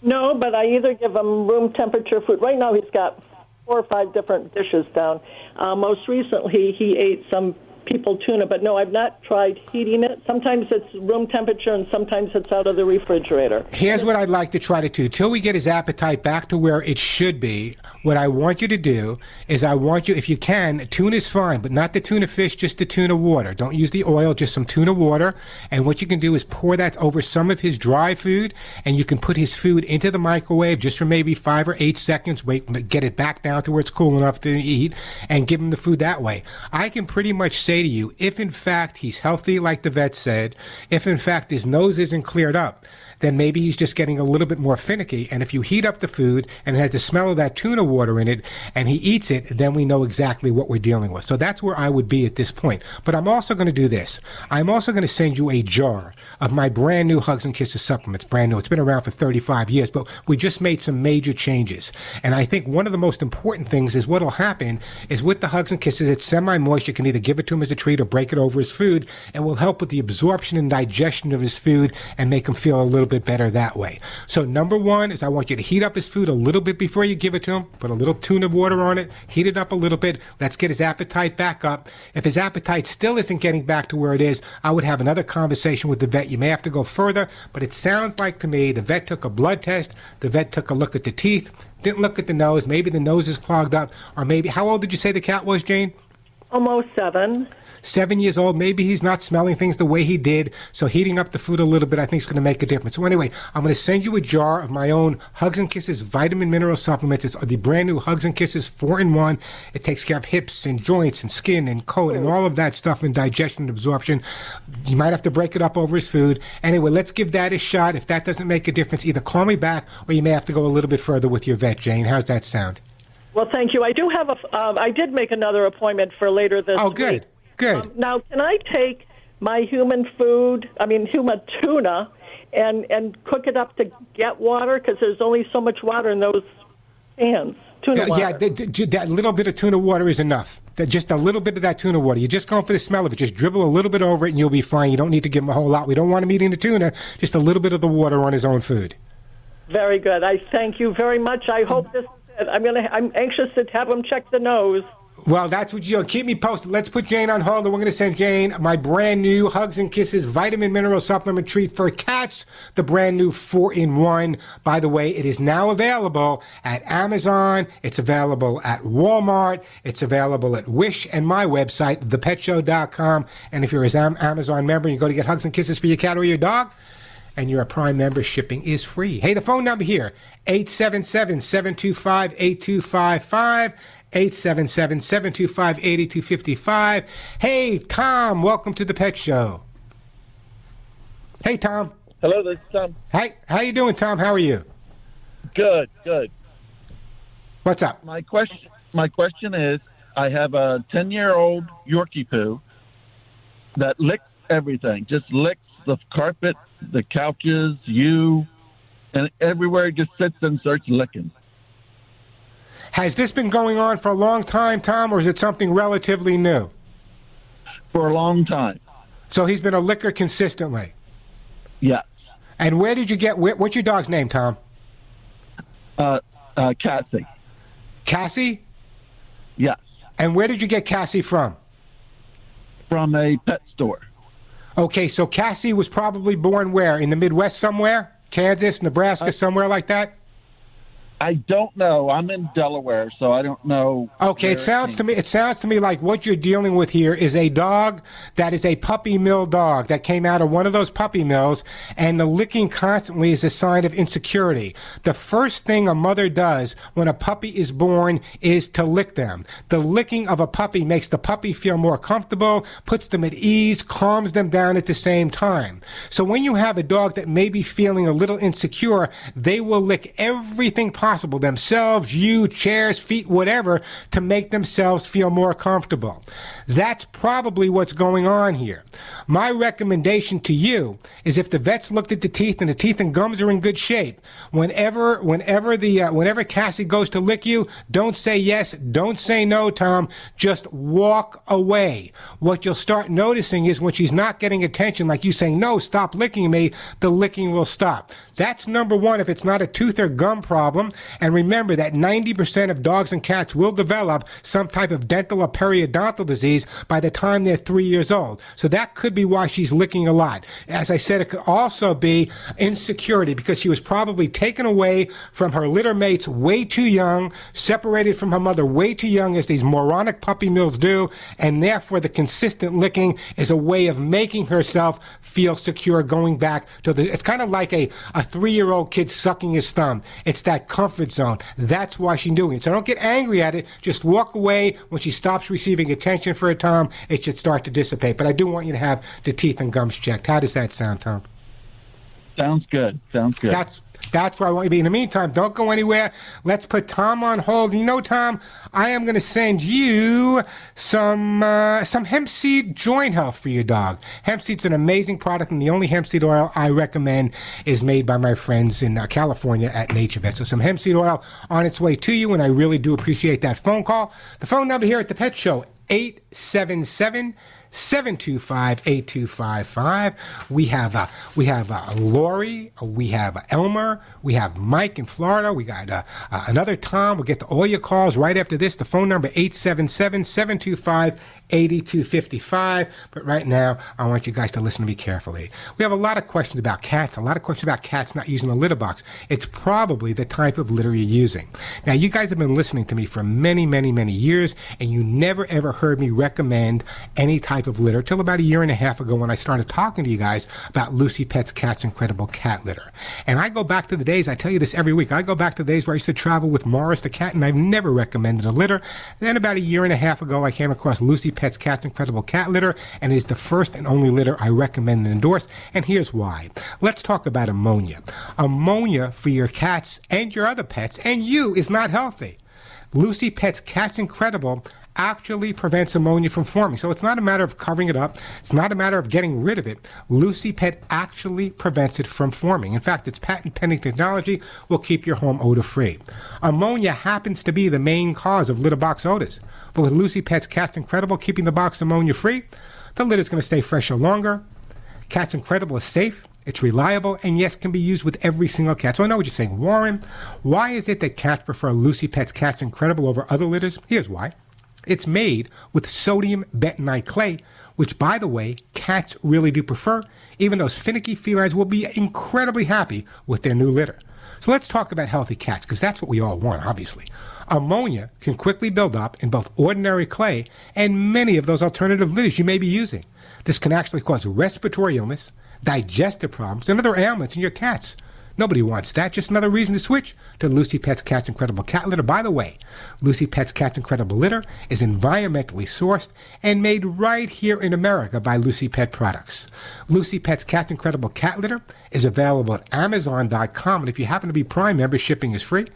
No, but I either give him room temperature food. Right now, he's got four or five different dishes down. Uh, most recently, he ate some people tuna, but no, I've not tried heating it. Sometimes it's room temperature, and sometimes it's out of the refrigerator. Here's what I'd like to try to do. Till we get his appetite back to where it should be, what I want you to do is I want you, if you can, tuna is fine, but not the tuna fish, just the tuna water. Don't use the oil, just some tuna water. And what you can do is pour that over some of his dry food, and you can put his food into the microwave just for maybe five or eight seconds, wait, get it back down to where it's cool enough to eat, and give him the food that way. I can pretty much say to you, if in fact he's healthy, like the vet said, if in fact his nose isn't cleared up, then maybe he's just getting a little bit more finicky. And if you heat up the food and it has the smell of that tuna water in it and he eats it, then we know exactly what we're dealing with. So that's where I would be at this point. But I'm also going to do this. I'm also going to send you a jar of my brand new Hugs and Kisses supplements. Brand new. It's been around for 35 years, but we just made some major changes. And I think one of the most important things is what'll happen is with the Hugs and Kisses, it's semi-moist. You can either give it to him as a treat or break it over his food. It will help with the absorption and digestion of his food and make him feel a little bit better that way. So number one is I want you to heat up his food a little bit before you give it to him. Put a little tuna water on it, heat it up a little bit. Let's get his appetite back up. If his appetite still isn't getting back to where it is, I would have another conversation with the vet. You may have to go further, but it sounds like to me the vet took a blood test, the vet took a look at the teeth, didn't look at the nose. Maybe the nose is clogged up, or maybe how old did you say the cat was, Jane? Almost seven. Seven years old. Maybe he's not smelling things the way he did. So heating up the food a little bit, I think, is going to make a difference. So anyway, I'm going to send you a jar of my own Hugs and Kisses vitamin mineral supplements. It's the brand new Hugs and Kisses four in one. It takes care of hips and joints and skin and coat and all of that stuff and digestion and absorption. You might have to break it up over his food. Anyway, let's give that a shot. If that doesn't make a difference, either call me back or you may have to go a little bit further with your vet, Jane. How's that sound? Well, thank you. I do have a. Um, I did make another appointment for later this Oh, week. Good. Um, now, can I take my human food? I mean, human tuna, and and cook it up to get water because there's only so much water in those cans. Tuna yeah, water. yeah th- th- j- that little bit of tuna water is enough. That just a little bit of that tuna water. You're just going for the smell of it. Just dribble a little bit over it, and you'll be fine. You don't need to give him a whole lot. We don't want him eating the tuna. Just a little bit of the water on his own food. Very good. I thank you very much. I hope this. I'm gonna. I'm anxious to have him check the nose. Well, that's what you'll keep me posted. Let's put Jane on hold, and we're going to send Jane my brand new Hugs and Kisses vitamin mineral supplement treat for cats, the brand new four in one. By the way, it is now available at Amazon. It's available at Walmart. It's available at Wish and my website, thepetshow.com. And if you're an Amazon member, you go to get Hugs and Kisses for your cat or your dog and you're a Prime member, shipping is free. Hey, the phone number here, 877-725-8255, 877-725-8255. Hey, Tom, welcome to the Pet Show. Hey, Tom. Hello, this is Tom. Hi, how you doing, Tom? How are you? Good, good. What's up? My question, my question is, I have a ten-year-old Yorkie poo that licks everything. Just licks the carpet, the couches, you, and everywhere it just sits and starts licking. Has this been going on for a long time, Tom, or is it something relatively new? For a long time. So he's been a licker consistently. Yeah. And where did you get? What's your dog's name, Tom? Uh, uh, Cassie. Cassie. Yes. And where did you get Cassie from? From a pet store. Okay, so Cassie was probably born where? In the Midwest somewhere? Kansas, Nebraska, somewhere like that? I don't know. I'm in Delaware, so I don't know. Okay, it sounds to me it sounds to me like what you're dealing with here is a dog that is a puppy mill dog that came out of one of those puppy mills and the licking constantly is a sign of insecurity. The first thing a mother does when a puppy is born is to lick them. The licking of a puppy makes the puppy feel more comfortable, puts them at ease, calms them down at the same time. So when you have a dog that may be feeling a little insecure, they will lick everything possible possible themselves, you, chairs, feet, whatever to make themselves feel more comfortable. That's probably what's going on here. My recommendation to you is if the vets looked at the teeth and the teeth and gums are in good shape, whenever whenever the uh, whenever Cassie goes to lick you, don't say yes, don't say no, Tom. Just walk away. What you'll start noticing is when she's not getting attention, like you saying no, stop licking me, the licking will stop. That's number one if it's not a tooth or gum problem. And remember that 90% of dogs and cats will develop some type of dental or periodontal disease by the time they're three years old. So that could be why she's licking a lot. As I said, it could also be insecurity because she was probably taken away from her litter mates way too young, separated from her mother way too young, as these moronic puppy mills do. And therefore, the consistent licking is a way of making herself feel secure going back to the, it's kind of like a, a three year old kid sucking his thumb. It's that comfort zone. That's why she's doing it. So don't get angry at it. Just walk away when she stops receiving attention for a time. It should start to dissipate. But I do want you to have the teeth and gums checked. How does that sound, Tom? Sounds good. Sounds good. That's that's where I want you to be. In the meantime, don't go anywhere. Let's put Tom on hold. You know, Tom, I am going to send you some uh, some hemp seed joint health for your dog. Hemp seed's an amazing product, and the only hemp seed oil I recommend is made by my friends in uh, California at NaturVet. So some hemp seed oil on its way to you, and I really do appreciate that phone call. The phone number here at the Pet Show, 877- 725-8255. We have uh, we have uh, Lori, we have uh, Elmer, we have Mike in Florida. We got uh, uh, another Tom. We'll get to all your calls right after this. The phone number 877-725-8255. But right now, I want you guys to listen to me carefully. We have a lot of questions about cats, a lot of questions about cats not using a litter box. It's probably the type of litter you're using. Now, you guys have been listening to me for many, many, many years, and you never ever heard me recommend any type type of litter till about a year and a half ago when I started talking to you guys about Lucy Pet's Cat's Incredible Cat Litter. And I go back to the days, I tell you this every week, I go back to the days where I used to travel with Morris the cat and I've never recommended a litter. Then about a year and a half ago, I came across Lucy Pet's Cat's Incredible Cat Litter and is the first and only litter I recommend and endorse. And here's why. Let's talk about ammonia. Ammonia for your cats and your other pets and you is not healthy. Lucy Pet's Cat's Incredible actually prevents ammonia from forming. So it's not a matter of covering it up. It's not a matter of getting rid of it. Lucy Pet actually prevents it from forming. In fact, its patent pending technology will keep your home odor free. Ammonia happens to be the main cause of litter box odors. But with Lucy Pet's Cat's Incredible keeping the box ammonia free, the litter is going to stay fresher longer. Cat's Incredible is safe. It's reliable and yes, can be used with every single cat. So I know what you're saying, Warren. Why is it that cats prefer Lucy Pet's Cat's Incredible over other litters? Here's why. It's made with sodium bentonite clay, which, by the way, cats really do prefer. Even those finicky felines will be incredibly happy with their new litter. So let's talk about healthy cats, because that's what we all want, obviously. Ammonia can quickly build up in both ordinary clay and many of those alternative litters you may be using. This can actually cause respiratory illness, digestive problems, and other ailments in your cats. Nobody wants that. Just another reason to switch to Lucy Pet's Cat's Incredible Cat Litter. By the way, Lucy Pet's Cat's Incredible Litter is environmentally sourced and made right here in America by Lucy Pet Products. Lucy Pet's Cat's Incredible Cat Litter is available at Amazon.com, and if you happen to be Prime member, shipping is free.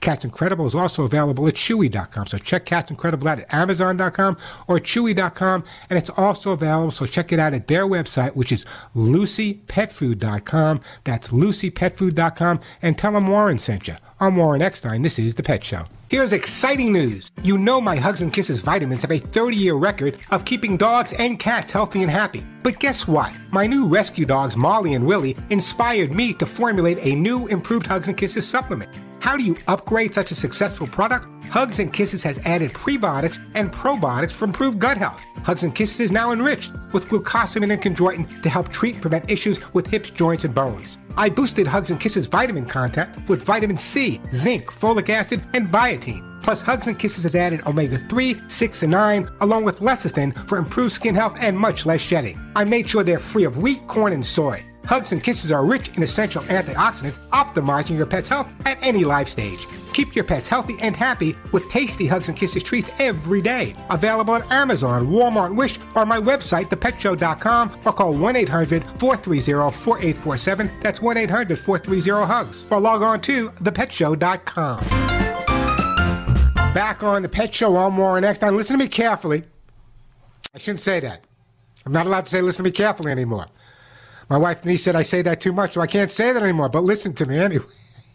Cats Incredible is also available at Chewy.com. So check Cats Incredible out at Amazon.com or Chewy.com. And it's also available, so check it out at their website, which is LucyPetFood.com. That's LucyPetFood.com. And tell them Warren sent you. I'm Warren Eckstein. This is The Pet Show. Here's exciting news. You know my Hugs and Kisses vitamins have a 30 year record of keeping dogs and cats healthy and happy. But guess what? My new rescue dogs, Molly and Willie, inspired me to formulate a new improved Hugs and Kisses supplement. How do you upgrade such a successful product? Hugs and Kisses has added prebiotics and probiotics for improved gut health. Hugs and Kisses is now enriched with glucosamine and chondroitin to help treat and prevent issues with hips, joints, and bones. I boosted Hugs and Kisses vitamin content with vitamin C, zinc, folic acid, and biotin. Plus, Hugs and Kisses has added omega 3, 6, and 9, along with lecithin for improved skin health and much less shedding. I made sure they're free of wheat, corn, and soy. Hugs and Kisses are rich in essential antioxidants, optimizing your pet's health at any life stage. Keep your pets healthy and happy with tasty hugs and kisses treats every day. Available at Amazon, Walmart, Wish, or my website, thepetshow.com, or call 1 800 430 4847. That's 1 800 430 HUGS. Or log on to thepetshow.com. Back on the Pet Show on Warren Eckstein. Listen to me carefully. I shouldn't say that. I'm not allowed to say listen to me carefully anymore. My wife Denise said I say that too much, so I can't say that anymore. But listen to me anyway.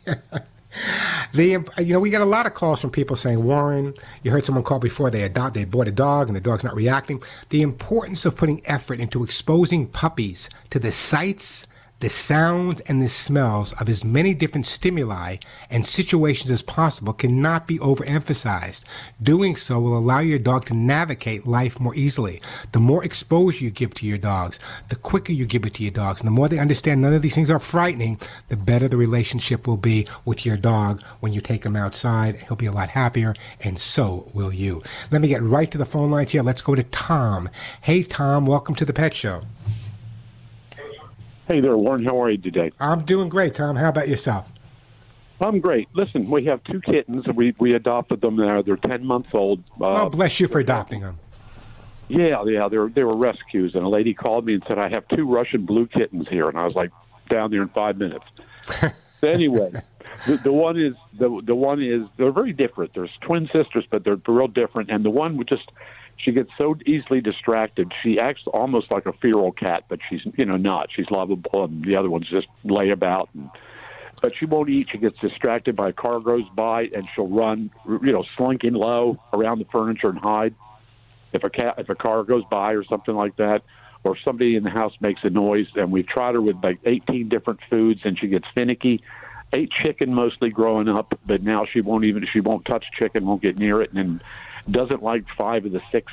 the you know we get a lot of calls from people saying Warren, you heard someone call before they adopt they bought a dog and the dog's not reacting. The importance of putting effort into exposing puppies to the sights the sounds and the smells of as many different stimuli and situations as possible cannot be overemphasized. Doing so will allow your dog to navigate life more easily. The more exposure you give to your dogs, the quicker you give it to your dogs, and the more they understand none of these things are frightening, the better the relationship will be with your dog when you take him outside. He'll be a lot happier, and so will you. Let me get right to the phone lines here. Let's go to Tom. Hey, Tom, welcome to the Pet Show. Hey there, Warren. How are you today? I'm doing great, Tom. How about yourself? I'm great. Listen, we have two kittens. We we adopted them now. They're ten months old. Uh, oh, bless you for adopting them. Yeah, yeah, they were they were rescues, and a lady called me and said I have two Russian blue kittens here, and I was like down there in five minutes. anyway, the, the one is the the one is they're very different. There's twin sisters, but they're real different, and the one would just she gets so easily distracted. She acts almost like a feral cat, but she's you know not. She's lovable, and the other ones just lay about. And, but she won't eat. She gets distracted by a car goes by, and she'll run, you know, slinking low around the furniture and hide. If a cat, if a car goes by or something like that, or somebody in the house makes a noise, and we've tried her with like 18 different foods, and she gets finicky. Ate chicken mostly growing up, but now she won't even she won't touch chicken, won't get near it, and doesn't like five of the six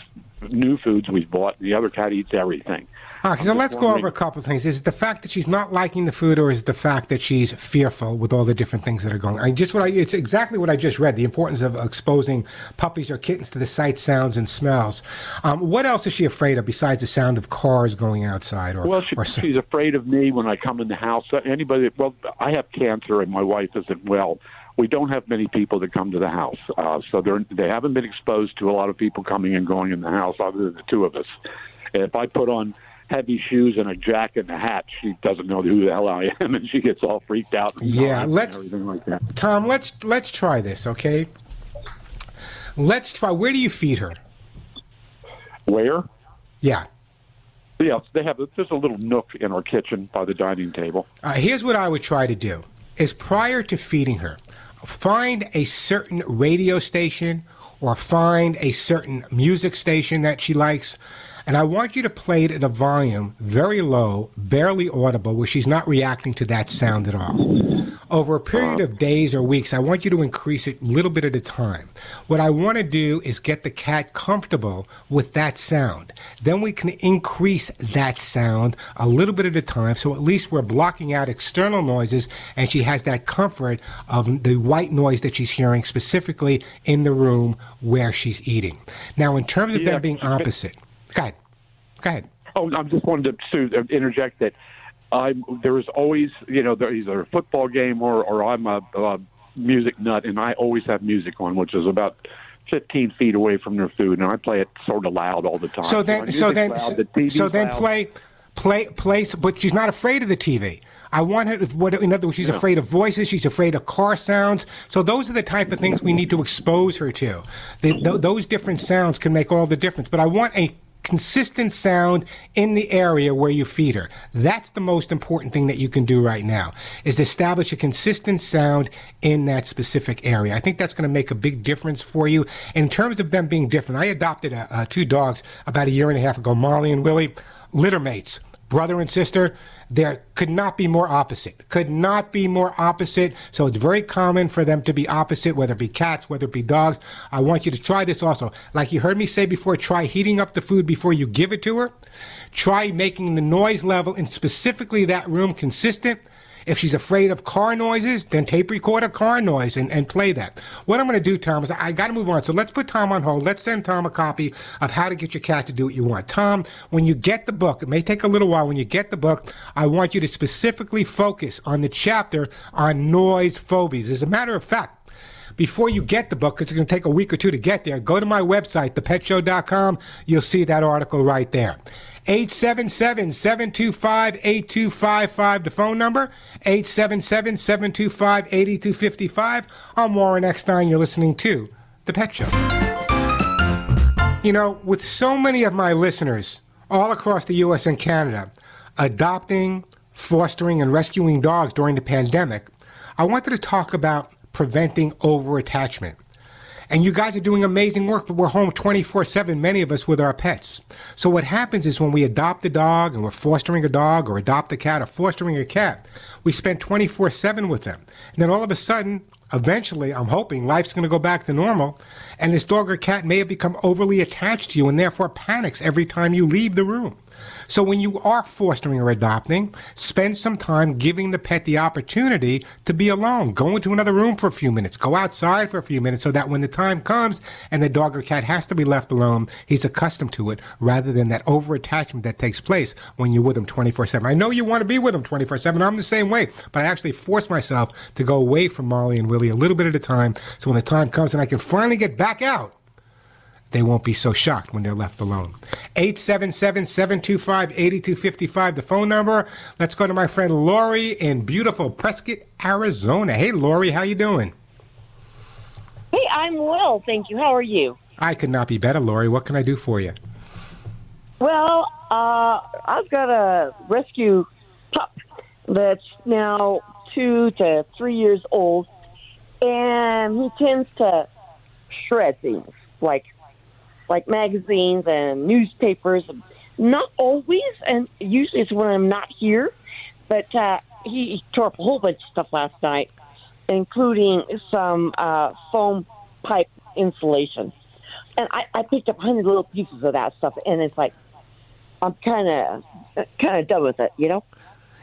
new foods we've bought. The other cat eats everything. Okay, so let's go over a couple of things. Is it the fact that she's not liking the food, or is it the fact that she's fearful with all the different things that are going? on? I just what I it's exactly what I just read. The importance of exposing puppies or kittens to the sights, sounds, and smells. Um, what else is she afraid of besides the sound of cars going outside? Or well, she, or, she's afraid of me when I come in the house. Anybody? Well, I have cancer, and my wife isn't well we don't have many people that come to the house, uh, so they're, they haven't been exposed to a lot of people coming and going in the house, other than the two of us. If I put on heavy shoes and a jacket and a hat, she doesn't know who the hell I am, and she gets all freaked out. yeah, let's everything like that. Tom, let's let's try this, okay? Let's try. Where do you feed her? Where? Yeah. Yeah, they have. There's a little nook in our kitchen by the dining table. Uh, here's what I would try to do: is prior to feeding her, find a certain radio station or find a certain music station that she likes. And I want you to play it at a volume very low, barely audible, where she's not reacting to that sound at all. Over a period of days or weeks, I want you to increase it a little bit at a time. What I want to do is get the cat comfortable with that sound. Then we can increase that sound a little bit at a time, so at least we're blocking out external noises and she has that comfort of the white noise that she's hearing specifically in the room where she's eating. Now, in terms of Yeah. them being opposite, go ahead. Go ahead. Oh, I'm just wanted to, to interject that I there is always you know there either a football game or or I'm a, a music nut and I always have music on, which is about. 15 feet away from their food, and I play it sort of loud all the time. So then, so music's then, loud, the so then, loud. play, play, play. But she's not afraid of the TV. I want her. What in other words, she's afraid of voices. She's afraid of car sounds. So those are the type of things we need to expose her to. The, th- those different sounds can make all the difference. But I want a consistent sound in the area where you feed her. That's the most important thing that you can do right now is establish a consistent sound in that specific area. I think that's going to make a big difference for you in terms of them being different. I adopted uh uh, two dogs about a year and a half ago, Molly and Willie, litter mates, brother and sister. There could not be more opposite. Could not be more opposite. So it's very common for them to be opposite, whether it be cats, whether it be dogs. I want you to try this also. Like you heard me say before, try heating up the food before you give it to her. Try making the noise level in specifically that room consistent. If she's afraid of car noises, then tape record a car noise and, and play that. What I'm going to do, Tom, is I got to move on. So let's put Tom on hold. Let's send Tom a copy of How to Get Your Cat to Do What You Want. Tom, when you get the book, it may take a little while. When you get the book, I want you to specifically focus on the chapter on noise phobias. As a matter of fact, before you get the book, because it's going to take a week or two to get there, go to my website, thepetshow.com. You'll see that article right there. 877 725 8255, the phone number. 877 725 8255. I'm Warren Eckstein. You're listening to The Pet Show. You know, with so many of my listeners all across the U.S. and Canada adopting, fostering, and rescuing dogs during the pandemic, I wanted to talk about preventing overattachment. And you guys are doing amazing work, but we're home 24 7, many of us with our pets. So what happens is when we adopt a dog and we're fostering a dog or adopt a cat or fostering a cat, we spend 24 7 with them. And then all of a sudden, eventually, I'm hoping life's going to go back to normal, and this dog or cat may have become overly attached to you and therefore panics every time you leave the room. So when you are fostering or adopting, spend some time giving the pet the opportunity to be alone. Go into another room for a few minutes. Go outside for a few minutes so that when the time comes and the dog or cat has to be left alone, he's accustomed to it rather than that over attachment that takes place when you're with him 24 7. I know you want to be with him 24 7. I'm the same way, but I actually force myself to go away from Molly and Willie a little bit at a time so when the time comes and I can finally get back out, they won't be so shocked when they're left alone. 877-725-8255, the phone number. Let's go to my friend Lori in beautiful Prescott, Arizona. Hey, Lori, how you doing? Hey, I'm well, thank you. How are you? I could not be better, Lori. What can I do for you? Well, uh, I've got a rescue pup that's now two to three years old, and he tends to shred things like like magazines and newspapers. Not always, and usually it's when I'm not here. But uh, he tore up a whole bunch of stuff last night, including some uh, foam pipe insulation. And I, I picked up hundred little pieces of that stuff, and it's like I'm kind of kind of done with it, you know.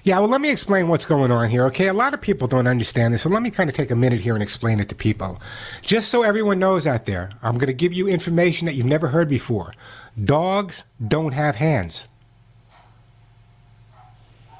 Yeah, well, let me explain what's going on here, okay? A lot of people don't understand this, so let me kind of take a minute here and explain it to people. Just so everyone knows out there, I'm going to give you information that you've never heard before. Dogs don't have hands.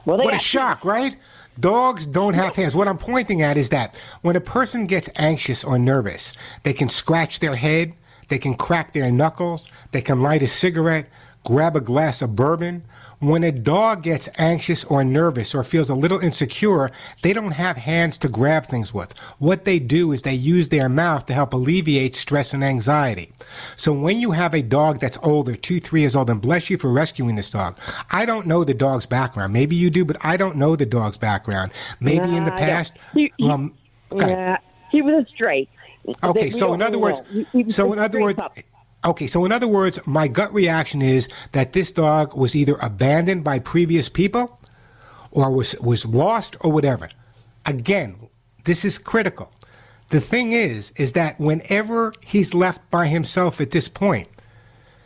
Well, what a shock, right? Dogs don't have hands. What I'm pointing at is that when a person gets anxious or nervous, they can scratch their head, they can crack their knuckles, they can light a cigarette, grab a glass of bourbon. When a dog gets anxious or nervous or feels a little insecure, they don't have hands to grab things with. What they do is they use their mouth to help alleviate stress and anxiety. So when you have a dog that's older, two, three years old, and bless you for rescuing this dog. I don't know the dog's background. Maybe you do, but I don't know the dog's background. Maybe in the past, He- he- um. Yeah, he was a stray. Okay, so in other words, so in other words, pup. Okay, so in other words, my gut reaction is that this dog was either abandoned by previous people, or was was lost, or whatever. Again, this is critical. The thing is, is that whenever he's left by himself at this point,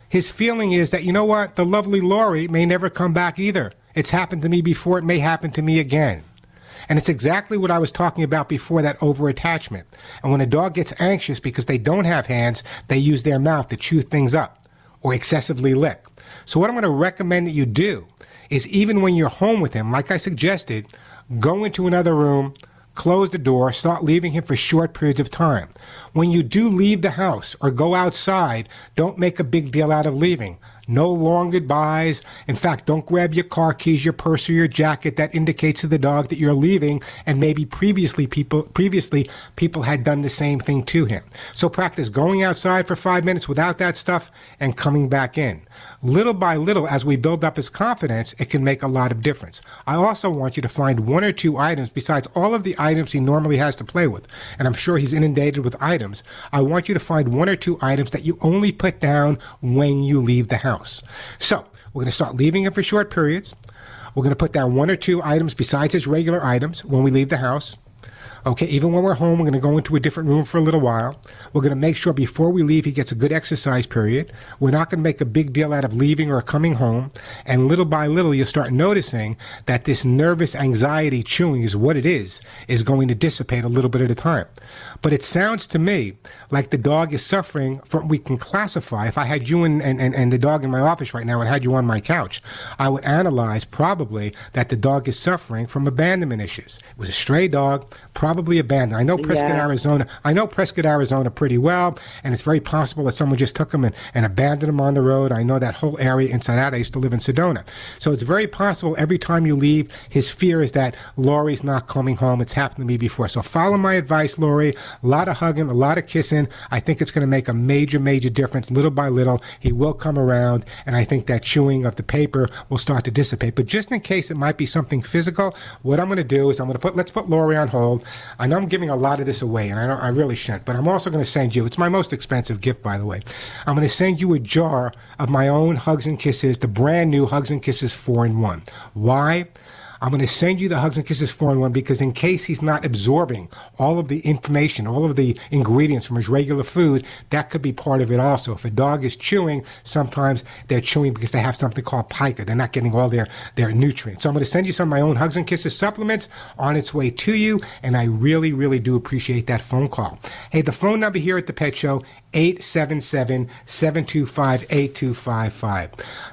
his feeling is that you know what, the lovely Lori may never come back either. It's happened to me before; it may happen to me again. And it's exactly what I was talking about before that overattachment. And when a dog gets anxious because they don't have hands, they use their mouth to chew things up or excessively lick. So, what I'm going to recommend that you do is even when you're home with him, like I suggested, go into another room, close the door, start leaving him for short periods of time. When you do leave the house or go outside, don't make a big deal out of leaving. No long goodbyes. In fact, don't grab your car keys, your purse, or your jacket. That indicates to the dog that you're leaving, and maybe previously people previously people had done the same thing to him. So practice going outside for five minutes without that stuff and coming back in. Little by little, as we build up his confidence, it can make a lot of difference. I also want you to find one or two items besides all of the items he normally has to play with, and I'm sure he's inundated with items. I want you to find one or two items that you only put down when you leave the house. So, we're going to start leaving him for short periods. We're going to put down one or two items besides his regular items when we leave the house. Okay, even when we're home, we're going to go into a different room for a little while. We're going to make sure before we leave, he gets a good exercise period. We're not going to make a big deal out of leaving or coming home. And little by little, you'll start noticing that this nervous anxiety chewing is what it is, is going to dissipate a little bit at a time. But it sounds to me like the dog is suffering from, we can classify, if I had you and, and, and, the dog in my office right now and had you on my couch, I would analyze probably that the dog is suffering from abandonment issues. It was a stray dog, probably probably abandoned. I know Prescott, Yeah. Arizona. I know Prescott, Arizona pretty well, and it's very possible that someone just took him and, and abandoned him on the road. I know that whole area inside out. I used to live in Sedona. So it's very possible every time you leave, his fear is that Lori's not coming home. It's happened to me before. So follow my advice, Lori. A lot of hugging, a lot of kissing. I think it's going to make a major, major difference. Little by little, he will come around, and I think that chewing of the paper will start to dissipate. But just in case it might be something physical, what I'm going to do is I'm going to put let's put Lori on hold. I know I'm giving a lot of this away, and I I really shouldn't, but I'm also going to send you. It's my most expensive gift, by the way. I'm going to send you a jar of my own Hugs and Kisses, the brand new Hugs and Kisses four in one. Why? I'm going to send you the Hugs and Kisses 4 in 1 because, in case he's not absorbing all of the information, all of the ingredients from his regular food, that could be part of it also. If a dog is chewing, sometimes they're chewing because they have something called pica. They're not getting all their, their nutrients. So I'm going to send you some of my own Hugs and Kisses supplements on its way to you, and I really, really do appreciate that phone call. Hey, the phone number here at the Pet Show, 877-725-8255.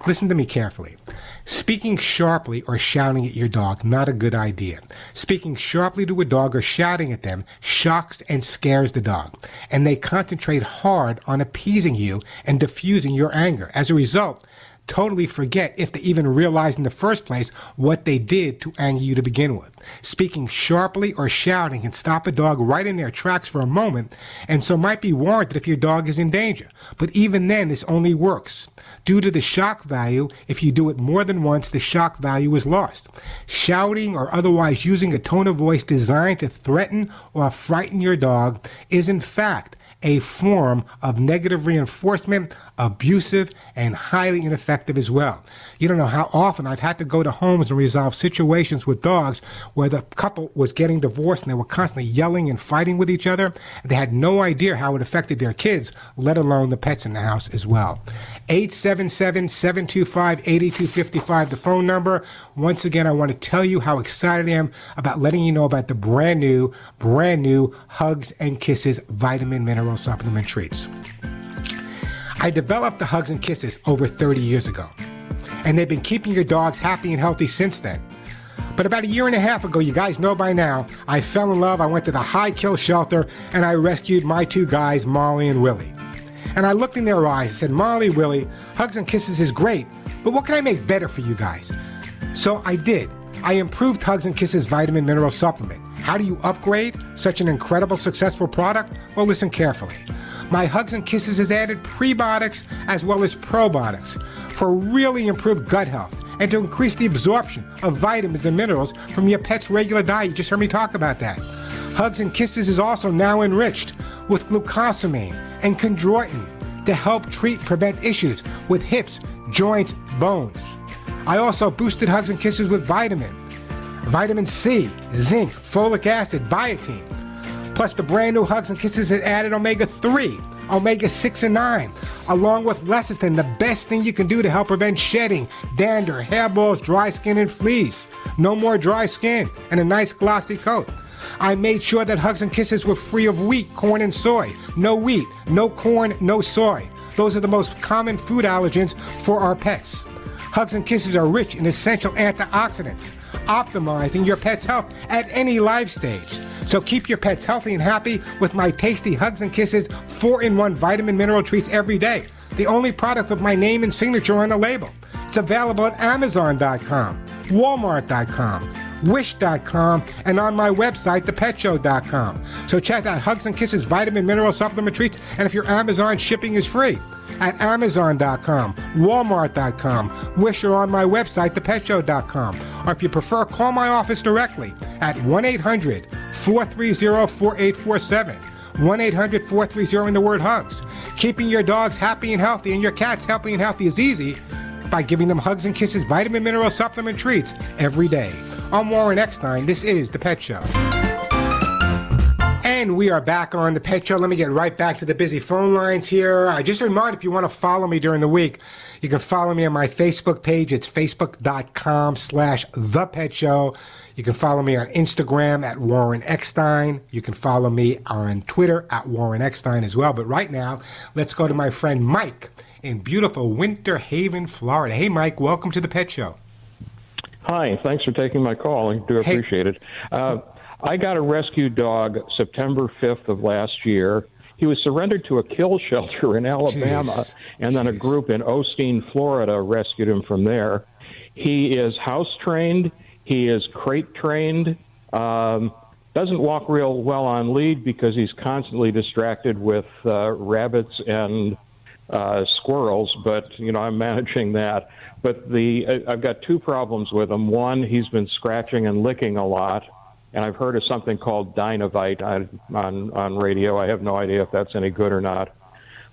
Listen to me carefully. Speaking sharply or shouting at your dog, not a good idea. Speaking sharply to a dog or shouting at them shocks and scares the dog, and they concentrate hard on appeasing you and diffusing your anger. As a result, totally forget if they even realize in the first place what they did to anger you to begin with. Speaking sharply or shouting can stop a dog right in their tracks for a moment, and so might be warranted if your dog is in danger. But even then, this only works. Due to the shock value, if you do it more than once, the shock value is lost. Shouting or otherwise using a tone of voice designed to threaten or frighten your dog is in fact a form of negative reinforcement, abusive, and highly ineffective as well. You don't know how often I've had to go to homes and resolve situations with dogs where the couple was getting divorced and they were constantly yelling and fighting with each other. They had no idea how it affected their kids, let alone the pets in the house as well. 877-725-8255, the phone number. Once again, I want to tell you how excited I am about letting you know about the brand new, brand new Hugs and Kisses vitamin mineral supplement treats. I developed the Hugs and Kisses over 30 years ago, and they've been keeping your dogs happy and healthy since then. But about a year and a half ago, you guys know by now, I fell in love. I went to the High Kill Shelter and I rescued my two guys, Molly and Willie. And I looked in their eyes and said, Molly, Willie, Hugs and Kisses is great, but what can I make better for you guys? So I did. I improved Hugs and Kisses vitamin mineral supplement. How do you upgrade such an incredible, successful product? Well, listen carefully. My Hugs and Kisses has added prebiotics as well as probiotics for really improved gut health and to increase the absorption of vitamins and minerals from your pet's regular diet. You just heard me talk about that. Hugs and Kisses is also now enriched with glucosamine and chondroitin to help treat prevent issues with hips, joints, bones. I also boosted Hugs and Kisses with vitamin, vitamin C, zinc, folic acid, biotin. Plus, the brand new Hugs and Kisses has added omega 3, omega 6 and 9, along with lecithin, the best thing you can do to help prevent shedding, dander, hairballs, dry skin, and fleas. No more dry skin and a nice glossy coat. I made sure that Hugs and Kisses were free of wheat, corn, and soy. No wheat, no corn, no soy. Those are the most common food allergens for our pets. Hugs and Kisses are rich in essential antioxidants, optimizing your pet's health at any life stage. So keep your pets healthy and happy with my tasty Hugs and Kisses 4 in 1 vitamin mineral treats every day. The only product with my name and signature on the label. It's available at Amazon.com, Walmart.com, Wish.com, and on my website, thepetshow.com. So check out Hugs and Kisses vitamin mineral supplement treats, and if your Amazon shipping is free, at Amazon.com, Walmart.com, Wish or on my website, thepetshow.com. Or if you prefer, call my office directly at 1 800 430 4847. 1 800 430 in the word hugs. Keeping your dogs happy and healthy and your cats happy and healthy is easy by giving them hugs and kisses, vitamin mineral supplement treats every day. I'm Warren Eckstein. This is The Pet Show. And we are back on The Pet Show. Let me get right back to the busy phone lines here. I just remind if you want to follow me during the week, you can follow me on my Facebook page. It's facebook.com slash The Pet Show. You can follow me on Instagram at Warren Eckstein. You can follow me on Twitter at Warren Eckstein as well. But right now, let's go to my friend Mike in beautiful Winter Haven, Florida. Hey, Mike, welcome to the Pet Show. Hi, thanks for taking my call. I do appreciate it. Uh, I got a rescue dog September 5th of last year. He was surrendered to a kill shelter in Alabama, Jeez. and then a group in Osteen, Florida, rescued him from there. He is house trained. He is crate trained. Um, doesn't walk real well on lead because he's constantly distracted with uh, rabbits and uh, squirrels. But you know, I'm managing that. But the I- I've got two problems with him. One, he's been scratching and licking a lot, and I've heard of something called Dinovite on on, on radio. I have no idea if that's any good or not.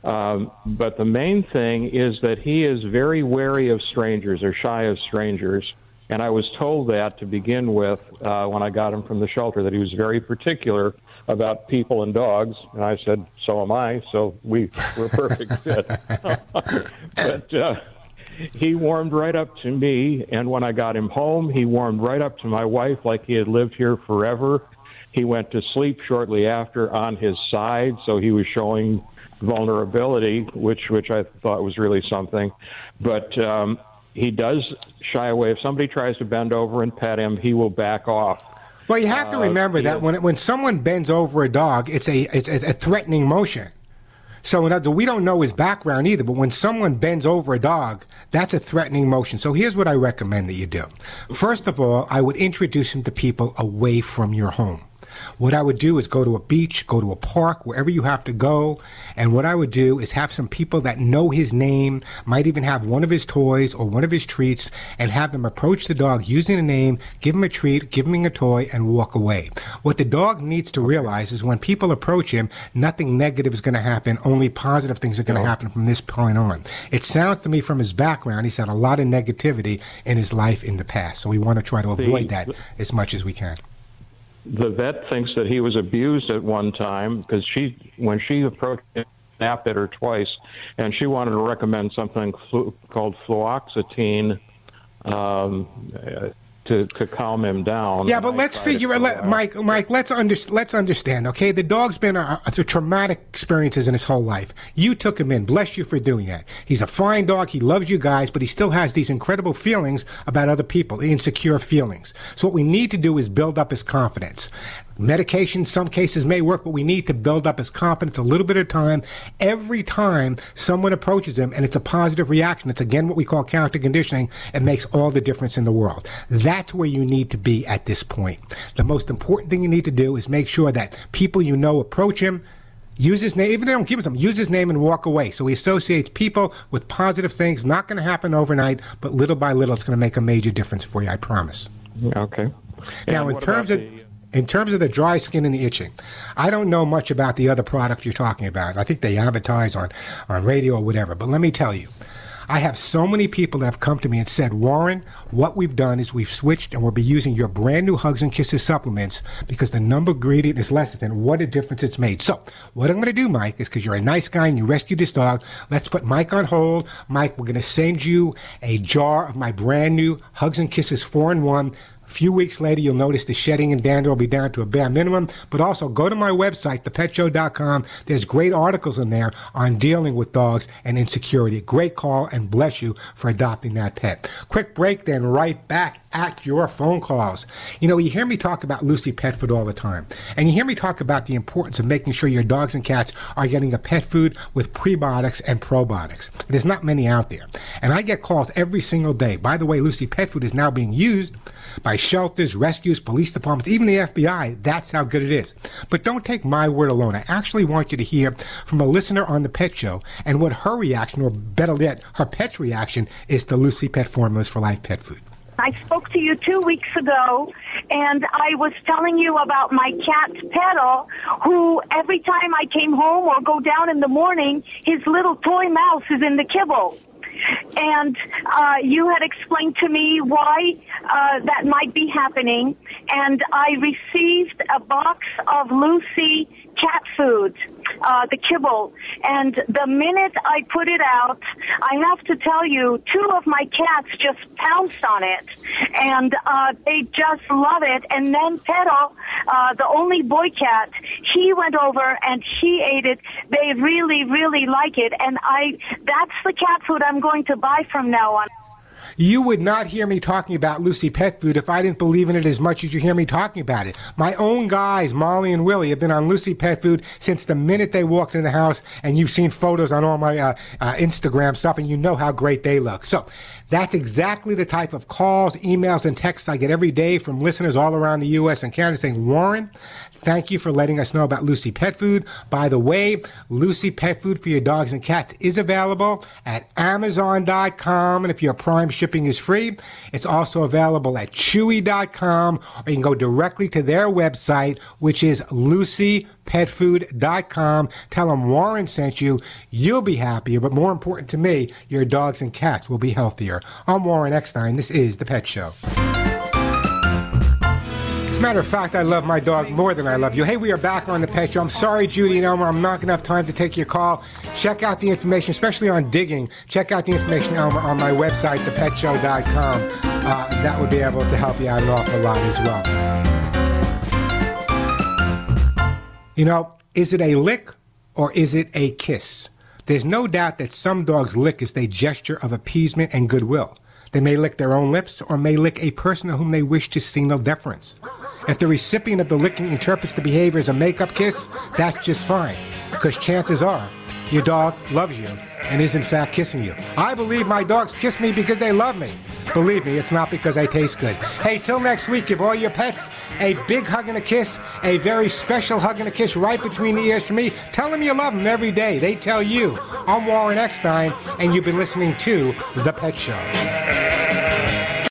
Um, but the main thing is that he is very wary of strangers or shy of strangers. And I was told that to begin with uh, when I got him from the shelter, that he was very particular about people and dogs. And I said, so am I. So we, we're a perfect fit. but uh, he warmed right up to me. And when I got him home, he warmed right up to my wife like he had lived here forever. He went to sleep shortly after on his side, so he was showing vulnerability, which which I thought was really something. But um, he does shy away. If somebody tries to bend over and pet him, he will back off. Well, you have to Uh, remember that when when someone bends over a dog, it's a it's a, a threatening motion. So in other, we don't know his background either. But when someone bends over a dog, that's a threatening motion. So here's what I recommend that you do. First of all, I would introduce him to people away from your home. What I would do is go to a beach, go to a park, wherever you have to go. And what I would do is have some people that know his name, might even have one of his toys or one of his treats, and have them approach the dog using the name, give him a treat, give him a toy, and walk away. What the dog needs to realize is when people approach him, nothing negative is going to happen, only positive things are going to happen from this point on. It sounds to me from his background, he's had a lot of negativity in his life in the past. So we want to try to avoid that as much as we can. The vet thinks that he was abused at one time because she, when she approached him, snapped at her twice, and she wanted to recommend something flu- called fluoxetine um, to to calm him down. Yeah, but let's figure, a let. Mike. Mike, let's under, let's understand. Okay, the dog's been a, a, traumatic experiences in his whole life. You took him in. Bless you for doing that. He's a fine dog. He loves you guys, but he still has these incredible feelings about other people, insecure feelings. So what we need to do is build up his confidence. Medication, some cases may work, but we need to build up his confidence a little bit at a time. Every time someone approaches him and it's a positive reaction, it's again what we call counter conditioning. It makes all the difference in the world. That's where you need to be at this point. The most important thing you need to do is make sure that people you know approach him. Use his name, even if they don't give him something, use his name and walk away. So he associates people with positive things. Not going to happen overnight, but little by little, it's going to make a major difference for you. I promise. Okay. Now, And in terms of the- in terms of the dry skin and the itching, I don't know much about the other product you're talking about. I think they advertise on on radio or whatever. But let me tell you, I have so many people that have come to me and said, Warren, what we've done is we've switched and we'll be using your brand new Hugs and Kisses supplements because the number gradient is less than what a difference it's made. So, what I'm going to do, Mike, is because you're a nice guy and you rescued this dog, let's put Mike on hold. Mike, we're going to send you a jar of my brand new Hugs and Kisses 4 in 1. A few weeks later, you'll notice the shedding and dander will be down to a bare minimum. But also, go to my website, thepetshow.com. There's great articles in there on dealing with dogs and insecurity. Great call, and bless you for adopting that pet. Quick break, then right back at your phone calls. You know, you hear me talk about Lucy Pet Food all the time, and you hear me talk about the importance of making sure your dogs and cats are getting a pet food with prebiotics and probiotics. There's not many out there. And I get calls every single day. By the way, Lucy Pet Food is now being used by shelters, rescues, police departments, even the FBI. That's how good it is. But don't take my word alone. I actually want you to hear from a listener on the Pet Show and what her reaction, or better yet, her pet's reaction, is to Lucy Pet Formulas for Life Pet Food. I spoke to you two weeks ago, and I was telling you about my cat Petal, who every time I came home or go down in the morning, his little toy mouse is in the kibble. And uh, you had explained to me why uh, that might be happening, and I received a box of Lucy cat food, uh, the kibble. And the minute I put it out, I have to tell you, two of my cats just pounced on it, and uh, they just love it. And then Petal, uh, the only boy cat, he went over and he ate it. They really, really like it, and I that's the cat food I'm going to buy from now on. You would not hear me talking about Lucy Pet Food if I didn't believe in it as much as you hear me talking about it. My own guys, Molly and Willie, have been on Lucy Pet Food since the minute they walked in the house, and you've seen photos on all my uh, uh, Instagram stuff, and you know how great they look. So that's exactly the type of calls, emails, and texts I get every day from listeners all around the U.S. and Canada saying, Warren, Thank you for letting us know about Lucy Pet Food. By the way, Lucy Pet Food for your dogs and cats is available at Amazon.com. And if your Prime shipping is free, it's also available at Chewy.com or you can go directly to their website, which is LucyPetFood.com. Tell them Warren sent you. You'll be happier, but more important to me, your dogs and cats will be healthier. I'm Warren Eckstein. This is The Pet Show. As a matter of fact, I love my dog more than I love you. Hey, we are back on the pet show. I'm sorry, Judy and Elmer, I'm not going to have time to take your call. Check out the information, especially on digging. Check out the information, Elmer, on my website, thepetshow.com. Uh, that would be able to help you out an awful lot as well. You know, is it a lick or is it a kiss? There's no doubt that some dogs lick as a gesture of appeasement and goodwill. They may lick their own lips or may lick a person to whom they wish to signal deference. If the recipient of the licking interprets the behavior as a make-up kiss, that's just fine, because chances are your dog loves you and is in fact kissing you. I believe my dogs kiss me because they love me. Believe me, it's not because I taste good. Hey, till next week, give all your pets a big hug and a kiss, a very special hug and a kiss right between the ears from me. Tell them you love them every day. They tell you. I'm Warren Eckstein, and you've been listening to The Pet Show.